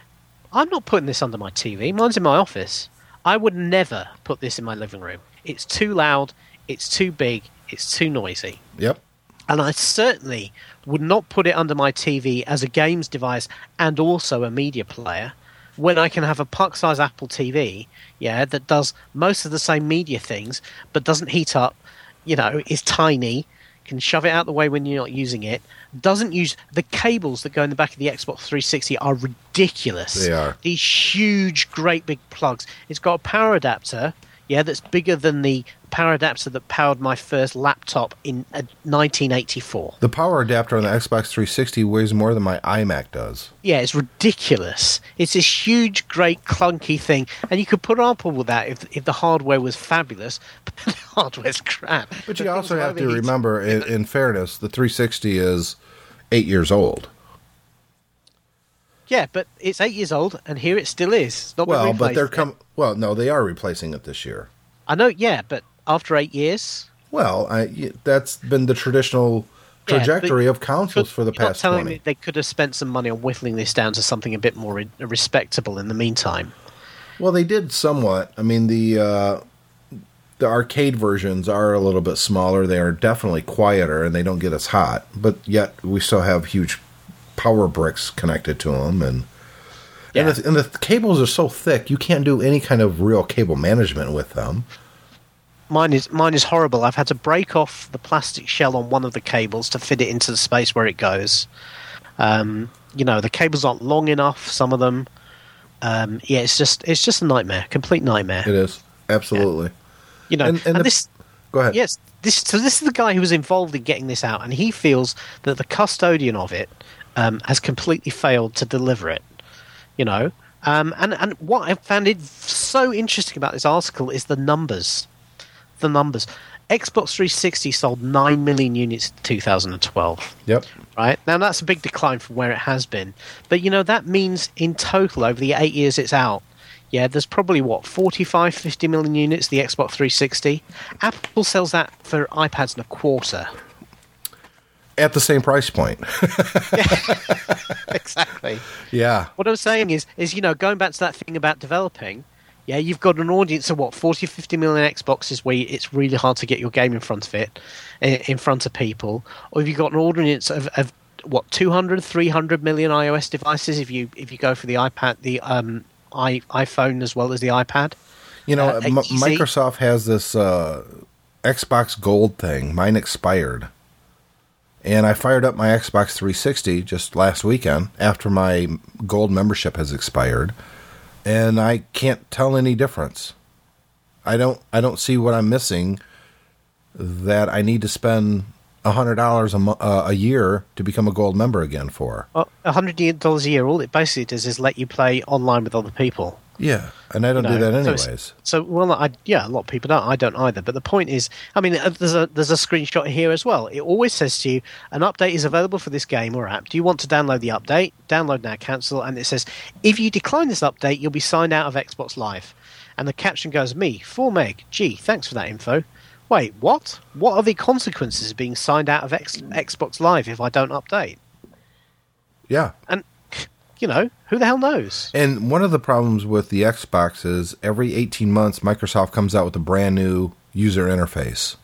I'm not putting this under my TV. Mine's in my office. I would never put this in my living room. It's too loud, it's too big, it's too noisy. Yep. And I certainly would not put it under my TV as a games device and also a media player when I can have a puck size Apple TV, yeah, that does most of the same media things but doesn't heat up, you know, is tiny, can shove it out the way when you're not using it, doesn't use the cables that go in the back of the Xbox 360 are ridiculous. They are. These huge, great big plugs. It's got a power adapter, yeah, that's bigger than the power adapter that powered my first laptop in uh, 1984. The power adapter on the Xbox 360 weighs more than my iMac does. Yeah, it's ridiculous. It's this huge, great, clunky thing, and you could put up with that if if the hardware was fabulous, but the hardware's crap. But The you also have to remember, in, in fairness, the 360 is eight years old. Yeah, but it's eight years old, and here it still is. It's not Well, but they're replaced yet. com- Well, no, they are replacing it this year. I know, yeah, but after eight years, Well, I, that's been the traditional Yeah, trajectory of consoles But for the you're not past telling 20. me they could have spent some money on whittling this down to something a bit more re- respectable in the meantime. Well, they did somewhat. I mean, the uh, the arcade versions are a little bit smaller. They are definitely quieter, and they don't get as hot. But yet, we still have huge power bricks connected to them, and Yeah. and, the, and the cables are so thick you can't do any kind of real cable management with them. Mine is mine is horrible. I've had to break off the plastic shell on one of the cables to fit it into the space where it goes. Um, you know, the cables aren't long enough. Some of them. Um, yeah, it's just it's just a nightmare, complete nightmare. It is absolutely. You know, And- and, and the- this Go ahead. yes, this so this is the guy who was involved in getting this out, and he feels that the custodian of it um, has completely failed to deliver it. You know, um, and and what I found it so interesting about this article is the numbers. The numbers. Xbox 360 sold 9 million units in 2012. Yep. Right now, that's a big decline from where it has been. But you know that means in total over the eight years it's out, yeah, there's probably what 45, 50 million units. The Xbox 360. Apple sells that for iPads in a quarter. At the same price point. exactly. yeah. What I'm saying is, is you know, going back to that thing about developing, yeah, you've got an audience of what 40, 50 million Xboxes where it's really hard to get your game in front of it, in front of people, or have you got an audience of, of what 200, 300 million iOS devices if you if you go for the iPad, the um, i iPhone as well as the iPad. You know, Uh, M- Microsoft has this uh, Xbox Gold thing. Mine expired. And I fired up my Xbox 360 just last weekend after my gold membership has expired, and I can't tell any difference. I don't I don't see what I'm missing that I need to spend hundred dollars uh, a year to become a gold member again for. Well, hundred dollars a year. All it basically does is let you play online with other people. Yeah, and I don't you do that anyways. So, well, I, yeah, a lot of people don't. I don't either. But the point is, I mean, uh, there's a there's a screenshot here as well. It always says to you, an update is available for this game or app. Do you want to download the update? Download now, cancel. And it says, if you decline this update, you'll be signed out of Xbox Live. And the caption goes, me, 4 meg. Gee, thanks for that info. Wait, what? What are the consequences of being signed out of X, Xbox Live if I don't update? yeah, And, you know, who the hell knows? And one of the problems with the Xbox is every 18 months, Microsoft comes out with a brand new user interface.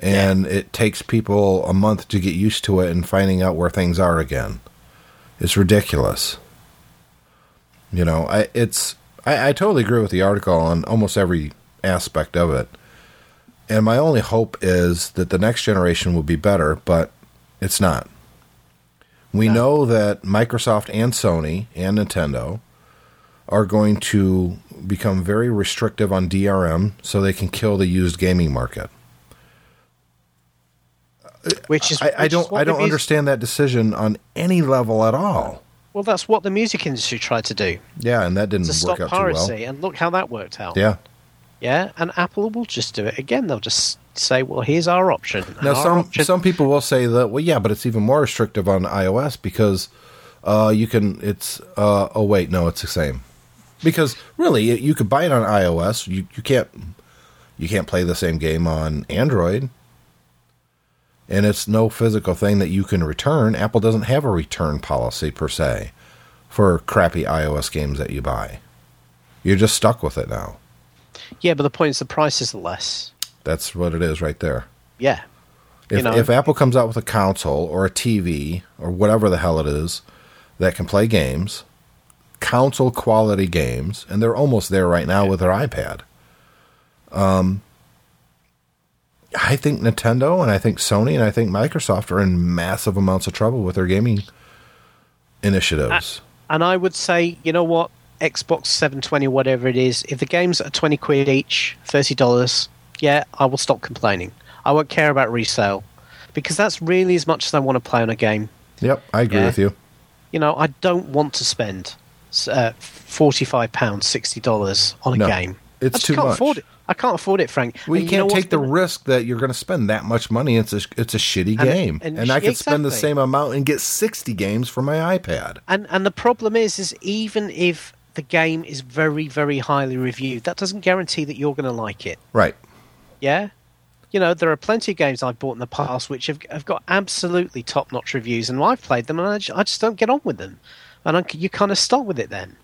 And it takes people a month to get used to it and finding out where things are again. It's ridiculous. You know, I, it's I, I totally agree with the article on almost every aspect of it. And my only hope is that the next generation will be better, but it's not. We know that Microsoft and Sony and Nintendo are going to become very restrictive on DRM so they can kill the used gaming market. Which is I, I which is don't what I don't understand that decision on any level at all. Well, that's what the music industry tried to do Yeah, and that didn't work out piracy, too well. and look how that worked out. Yeah. Yeah, and Apple will just do it again. They'll just say, "Well, here's our option." Now our some option- some people will say that well yeah, but it's even more restrictive on iOS because uh, you can it's uh, oh wait no it's the same because really you- you could buy it on iOS you you can't you can't play the same game on Android and it's no physical thing that you can return. Apple doesn't have a return policy per se for crappy iOS games that you buy. You're just stuck with it now. Yeah, but the point is the prices are less. That's what it is right there. Yeah, If, You know. if Apple comes out with a console or a TV or whatever the hell it is that can play games, console quality games, and they're almost there right now with their iPad. Um, I think Nintendo and I think Sony and I think Microsoft are in massive amounts of trouble with their gaming initiatives. and I would say, you know what, Xbox 720, whatever it is, if the games are 20 quid each, thirty dollars, yeah, I will stop complaining. I won't care about resale because that's really as much as I want to play on a game. yep, I agree Yeah. with you. You know, I don't want to spend uh, forty-five pounds, sixty dollars on a No, game. it's I too can't much. afford it. I can't afford it, Frank. Well, you can't know take the been- risk that you're going to spend that much money. It's a it's a shitty And- game, and, and I sh- could spend the same amount and get sixty games for my iPad. And and the problem is, is even if the game is very, very highly reviewed, that doesn't guarantee that you're going to like it. Right. Yeah. You know, there are plenty of games I've bought in the past which have, have got absolutely top notch reviews, and I've played them and I just, I just don't get on with them. And I, you kind of stop with it then.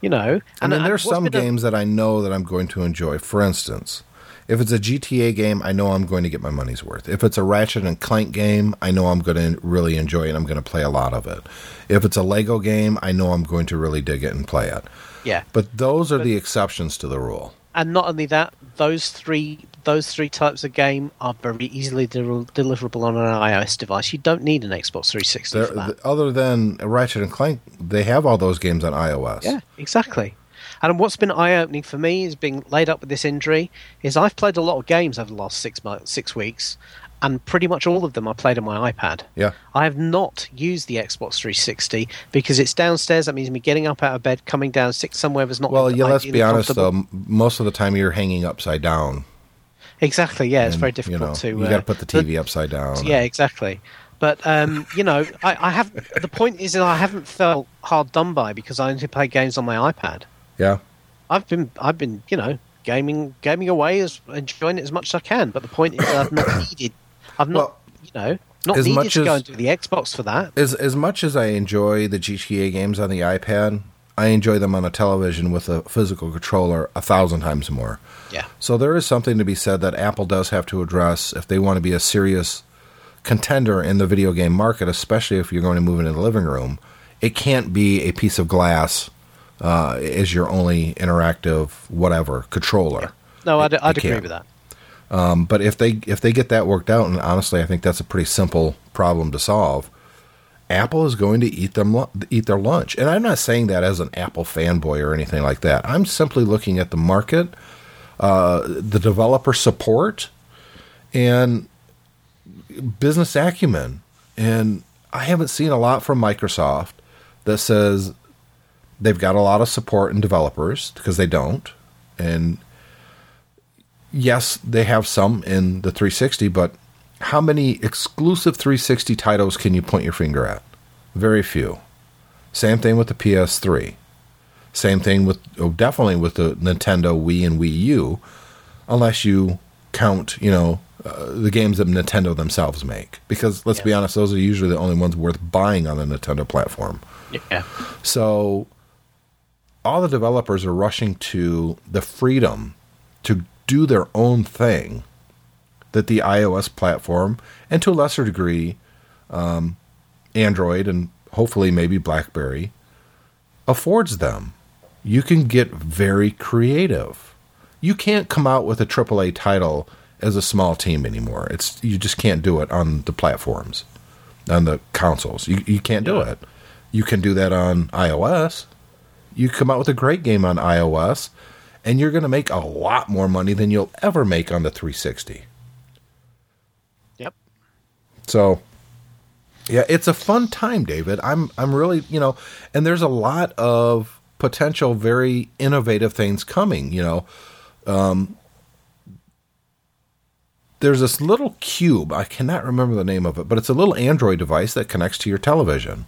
You know? And, then and there's some been a- games that I know that I'm going to enjoy. For instance, if it's a GTA game, I know I'm going to get my money's worth. If it's a Ratchet and Clank game, I know I'm going to really enjoy it and I'm going to play a lot of it. If it's a Lego game, I know I'm going to really dig it and play it. Yeah. But those are the exceptions to the rule. And not only that, those three those three types of game are very easily del- deliverable on an iOS device. You don't need an Xbox 360 They're, for that. other than Ratchet and Clank, they have all those games on iOS. Yeah, exactly. And what's been eye opening for me is being laid up with this injury is I've played a lot of games over the last six months, six weeks, and pretty much all of them I played on my iPad. Yeah. I have not used the Xbox 360 because it's downstairs. That means me getting up out of bed, coming down, sitting somewhere that's not. Well, yeah, let's be honest, though. Most of the time you're hanging upside down. Exactly. Yeah, it's And, very you difficult know, to. You uh, got to put the but- TV upside down. Yeah, exactly. But um, you know, I, I have the point is that I haven't felt hard done by because I only play games on my iPad. Yeah. I've been I've been you know gaming gaming away as enjoying it as much as I can. But the point is I've not needed I've not Well, you know not as needed much to go as- and do the Xbox for that. As as much as I enjoy the GTA games on the iPad, I enjoy them on a television with a physical controller a thousand times more. Yeah. So there is something to be said that Apple does have to address if they want to be a serious contender in the video game market, especially if you're going to move into the living room. It can't be a piece of glass uh, as your only interactive whatever controller. No, I'd, I'd agree with that. Um, but if they if they get that worked out, and honestly, I think that's a pretty simple problem to solve. Apple is going to eat them eat their lunch, and I'm not saying that as an Apple fanboy or anything like that. I'm simply looking at the market, uh, the developer support, and business acumen. And I haven't seen a lot from Microsoft that says they've got a lot of support in developers because they don't, and yes, they have some in the 360, but how many exclusive 360 titles can you point your finger at? Very few. Same thing with the PS3. Same thing with, oh, definitely with the Nintendo Wii and Wii U, unless you count, you know, uh, the games that Nintendo themselves make. Because let's be honest, those are usually the only ones worth buying on the Nintendo platform. Yeah. So all the developers are rushing to the freedom to do their own thing that the iOS platform and to a lesser degree um, Android and hopefully maybe BlackBerry affords them. You can get very creative. You can't come out with a AAA title as a small team anymore. It's you just can't do it on the platforms, on the consoles. You you can't do it. You can do that on iOS. You come out with a great game on iOS, and you're going to make a lot more money than you'll ever make on the 360. Yep. So, yeah, it's a fun time, David. I'm I'm really, you know, and there's a lot of potential very innovative things coming, you know. Um there's this little cube, I cannot remember the name of it, but it's a little Android device that connects to your television.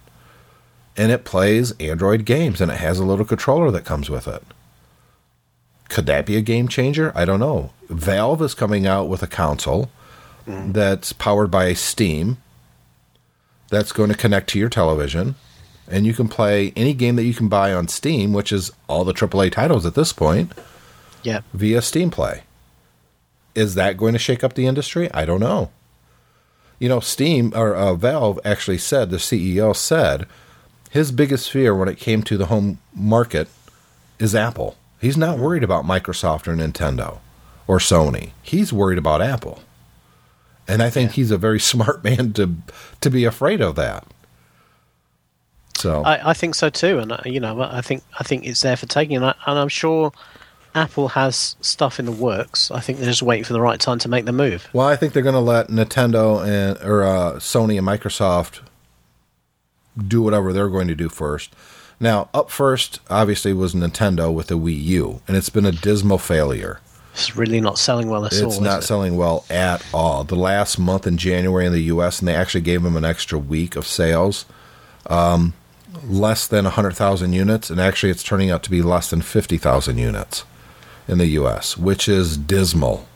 And it plays Android games and it has a little controller that comes with it. Could that be a game changer? I don't know. Valve is coming out with a console that's powered by Steam that's going to connect to your television and you can play any game that you can buy on Steam, which is all the AAA titles at this point, Yeah. via Steam Play. Is that going to shake up the industry? I don't know. You know, Steam or uh, Valve actually said the CEO said his biggest fear when it came to the home market is Apple. He's not worried about Microsoft or Nintendo or Sony. He's worried about Apple. And I think he's a very smart man to to be afraid of that. So I, I think so too, and uh, you know, I think I think it's there for taking, and, I, and I'm sure Apple has stuff in the works. I think they're just waiting for the right time to make the move. Well, I think they're going to let Nintendo and or uh, Sony and Microsoft do whatever they're going to do first. Now, up first, obviously, was Nintendo with the Wii U, and it's been a dismal failure. It's really not selling well at all. It's not it? selling well at all. The last month in January in the U.S., and they actually gave them an extra week of sales, um, less than 100,000 units, and actually it's turning out to be less than 50,000 units in the U.S., which is dismal.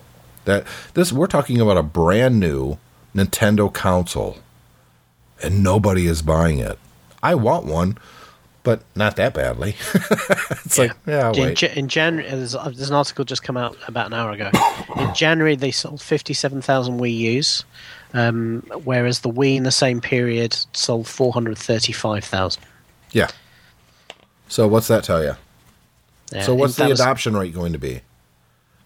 That this we're talking about a brand new Nintendo console, and nobody is buying it. I want one, but not that badly. it's like yeah, in, wait. In January, there's, there's an article just come out about an hour ago. In January, they sold 57,000 Wii U's, um, whereas the Wii in the same period sold 435,000. yeah. So what's that tell you? Yeah, So what's the was- adoption rate going to be?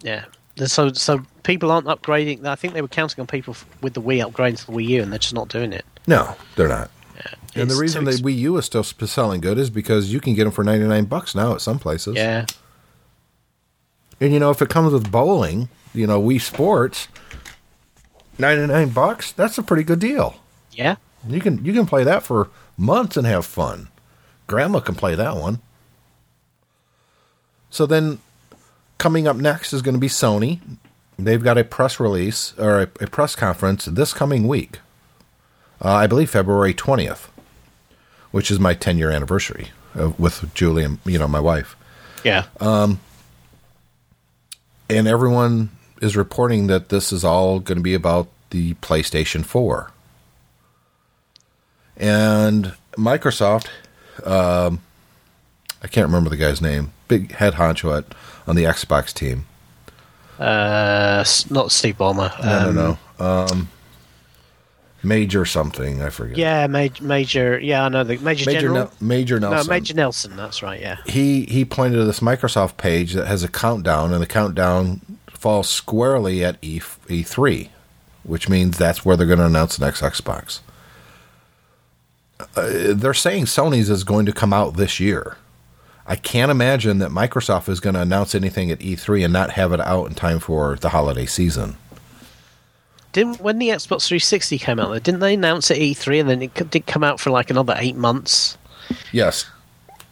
Yeah. So, so people aren't upgrading. I think they were counting on people with the Wii upgrading to the Wii U, and they're just not doing it. No, they're not. And the reason too the ex- Wii U is still selling good is because you can get them for 99 bucks now at some places. Yeah. And you know, if it comes with bowling, you know, Wii Sports, 99 bucks, that's a pretty good deal. Yeah. You can you can play that for months and have fun. Grandma can play that one. So then coming up next is going to be Sony they've got a press release or a, a press conference this coming week. Uh, I believe February 20th, which is my 10 year anniversary uh, with Julie and, you know, my wife. Yeah. And everyone is reporting that this is all going to be about the PlayStation 4. And Microsoft, um, I can't remember the guy's name, big head honcho at, on the Xbox team. uh, not Steve Ballmer. No, um, no, no. Um, Major something, I forget. Yeah, major, major. Yeah, I know the major, Major, general. Nel- Major Nelson. No, Major Nelson. That's right. Yeah. he he pointed to this Microsoft page that has a countdown, and the countdown falls squarely at E E3, which means that's where they're going to announce the next Xbox. Uh, they're saying Sony's is going to come out this year. I can't imagine that Microsoft is going to announce anything at E3 and not have it out in time for the holiday season. Didn't when the Xbox 360 came out, though, didn't they announce at E3 and then it did come out for like another eight months? Yes,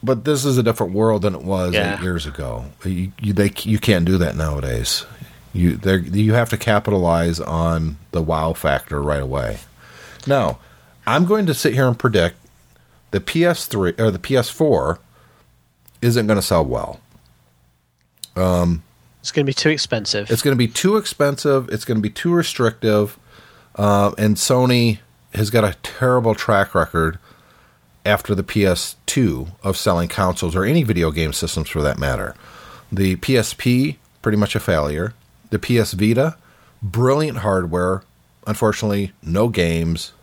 but this is a different world than it was Yeah. eight years ago. You, you they you can't do that nowadays. You you have to capitalize on the wow factor right away. Now, I'm going to sit here and predict the PS3 or the PS4 isn't going to sell well. Um, It's going to be too expensive. It's going to be too expensive. It's going to be too restrictive. Uh, and Sony has got a terrible track record after the PS2 of selling consoles or any video game systems for that matter. The PSP, pretty much a failure. The PS Vita, brilliant hardware. Unfortunately, no games.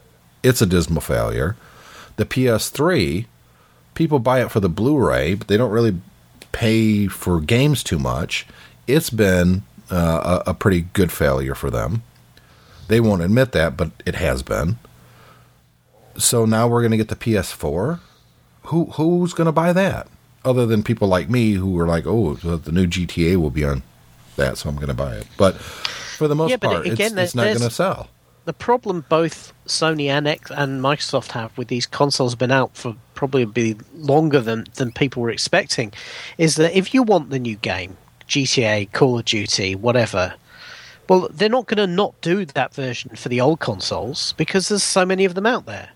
It's a dismal failure. The PS3, people buy it for the Blu ray, but they don't really pay for games too much. It's been uh, a, a pretty good failure for them. They won't admit that, but it has been. So now we're going to get the PS4. Who who's going to buy that? Other than people like me who are like, oh, the new GTA will be on that, so I'm going to buy it. But for the most Yeah, part, again, it's, it's not going to sell. the problem both Sony and X and Microsoft have with these consoles been out for probably be longer than than people were expecting, is that if you want the new game, GTA, Call of Duty, whatever, well, they're not going to not do that version for the old consoles because there's so many of them out there.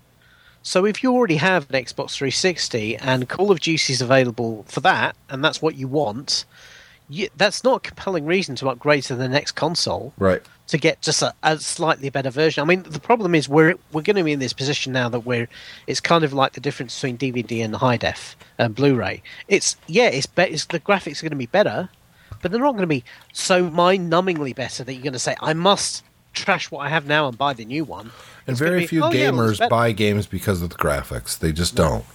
So if you already have an Xbox 360 and Call of Duty is available for that, and that's what you want, you, that's not a compelling reason to upgrade to the next console Right. to get just a, a slightly better version. I mean, the problem is we're we're going to be in this position now that we're it's kind of like the difference between DVD and high def and Blu-ray. It's yeah, it's, be, it's the graphics are going to be better, but they're not going to be so mind-numbingly better that you're going to say I must trash what I have now and buy the new one. And It's very be, few "Oh, yeah, gamers better." buy games because of the graphics. They just don't.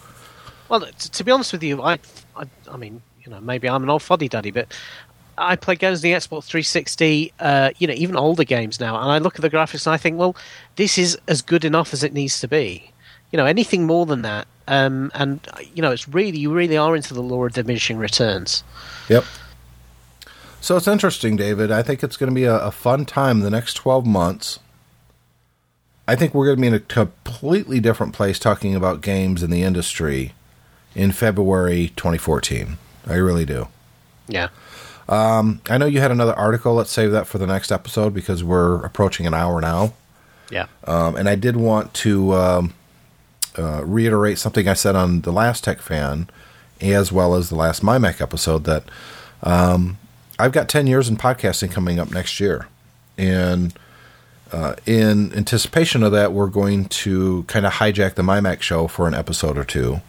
Well, t- to be honest with you, I, I, I mean, you know, maybe I'm an old fuddy duddy, but I play games on the Xbox 360, uh, you know, even older games now, and I look at the graphics and I think, well, this is as good enough as it needs to be. You know, anything more than that, um, and you know, it's really, you really are into the law of diminishing returns. Yep. So it's interesting, David. I think it's going to be a, a fun time the next 12 months. I think we're going to be in a completely different place talking about games in the industry in February 2014. I really do. Yeah. I know you had another article. Let's save that for the next episode because we're approaching an hour now. Yeah. Um, and I did want to um, uh, reiterate something I said on the last Tech Fan, as well as the last MyMac episode, that um, I've got 10 years in podcasting coming up next year. And uh, in anticipation of that, we're going to kind of hijack the MyMac show for an episode or two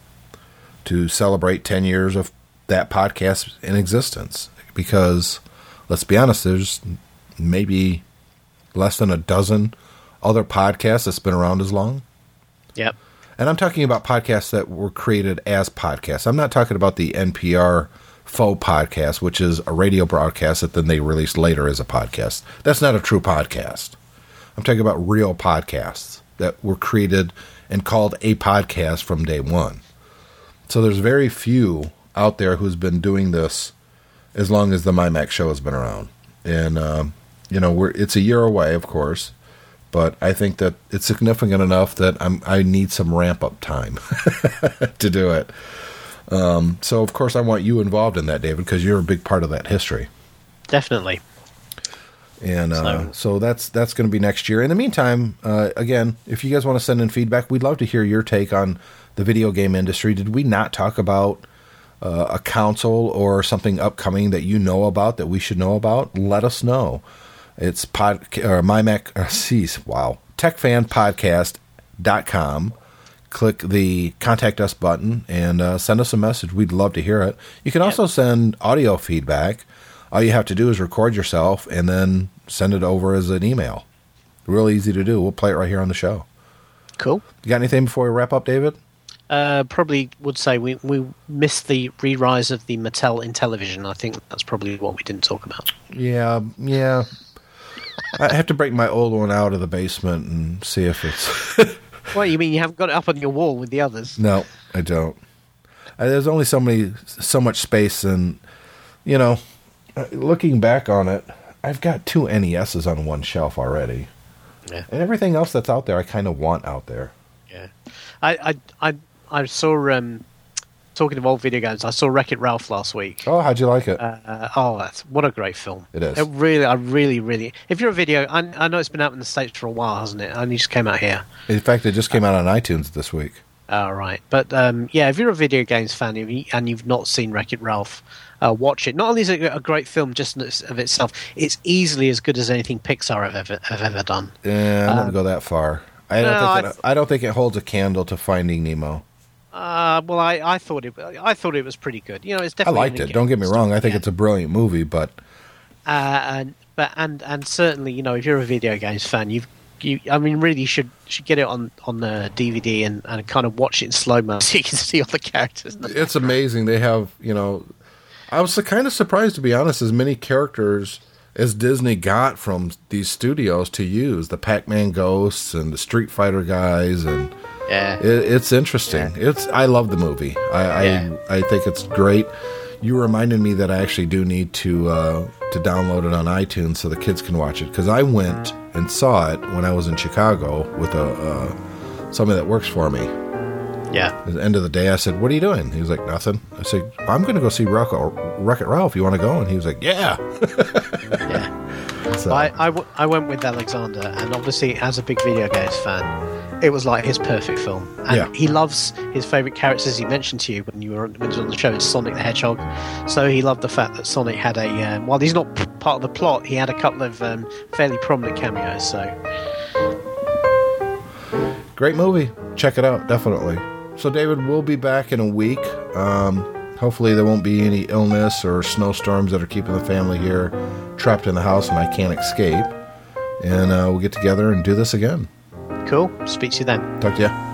to celebrate 10 years of that podcast in existence. Because, let's be honest, there's maybe less than a dozen other podcasts that's been around as long. Yep. And I'm talking about podcasts that were created as podcasts. I'm not talking about the NPR faux podcast, which is a radio broadcast that then they release later as a podcast. That's not a true podcast. I'm talking about real podcasts that were created and called a podcast from day one. So there's very few out there who's been doing this as long as the MyMac show has been around. And um, you know, we're it's a year away, of course, but I think that it's significant enough that I'm I need some ramp up time to do it. Um, so of course I want you involved in that, David, because you're a big part of that history. Definitely. And uh, so, that's that's going to be next year. In the meantime, uh, again, if you guys want to send in feedback, we'd love to hear your take on the video game industry. Did we not talk about uh, a console or something upcoming that you know about that we should know about? Let us know. It's pod or my Mac. Uh, geez, wow, techfanpodcast.com. Click the contact us button and uh, send us a message. We'd love to hear it. You can also send audio feedback. All you have to do is record yourself and then send it over as an email. Real easy to do. We'll play it right here on the show. Cool. You got anything before we wrap up, David? Uh, probably would say we we missed the re-rise of the Mattel Intellivision. I think that's probably what we didn't talk about. Yeah, yeah. I have to break my old one out of the basement and see if it's. What you mean? You haven't got it up on your wall with the others? no, I don't. Uh, There's only so many, so much space, and you know, uh, looking back on it, I've got two NESs on one shelf already, Yeah. and everything else that's out there, I kind of want out there. Yeah, I I I, I saw um, talking of old video games. I saw Wreck It Ralph last week. Oh, how'd you like it? Uh, oh, that's what a great film! It is. It really, I really, really. If you're a video, I, I know it's been out in the states for a while, hasn't it? And Only just came out here. In fact, it just came out on iTunes this week. All right, but um, yeah, if you're a video games fan and you- and you've not seen Wreck It Ralph, uh, watch it. Not only is it a great film just of itself, it's easily as good as anything Pixar have ever have ever done. Yeah, I wouldn't go that far. I don't Um, no, think I it, I don't think it holds a candle to Finding Nemo. Uh, well, I, I thought it I thought it was pretty good. You know, it's definitely. I liked it. Don't get me wrong. I think yeah. it's a brilliant movie, but uh, and but and and certainly you know if you're a video games fan, you've you I mean really you should should get it on on the DVD and, and kind of watch it in slow mo so you can see all the characters. it's amazing. They have, you know, I was kind of surprised to be honest, as many characters as Disney got from these studios to use the Pac-Man ghosts and the Street Fighter guys, and Yeah, it, it's interesting. It's I love the movie. I, Yeah. I I think it's great. You reminded me that I actually do need to uh, to download it on iTunes so the kids can watch it because I went and saw it when I was in Chicago with a uh, somebody that works for me. yeah. At the end of the day, I said, "What are you doing?" He was like, "Nothing." I said, "I'm going to go see Wreck Wreck It Ralph. You want to go?" And he was like, "Yeah." Yeah. So, I, I, w- I went with Alexander, and obviously, as a big video games fan, it was like his perfect film. And Yeah. he loves his favorite characters. He mentioned to you when you were on, when you were on the show, it's Sonic the Hedgehog. So he loved the fact that Sonic had a um, while he's not p- part of the plot, he had a couple of um, fairly prominent cameos. So great movie. Check it out, definitely. So, David, we'll be back in a week. Um, hopefully, there won't be any illness or snowstorms that are keeping the family here trapped in the house, and I can't escape. And uh, we'll get together and do this again. Cool. Speak to you then. Talk to you.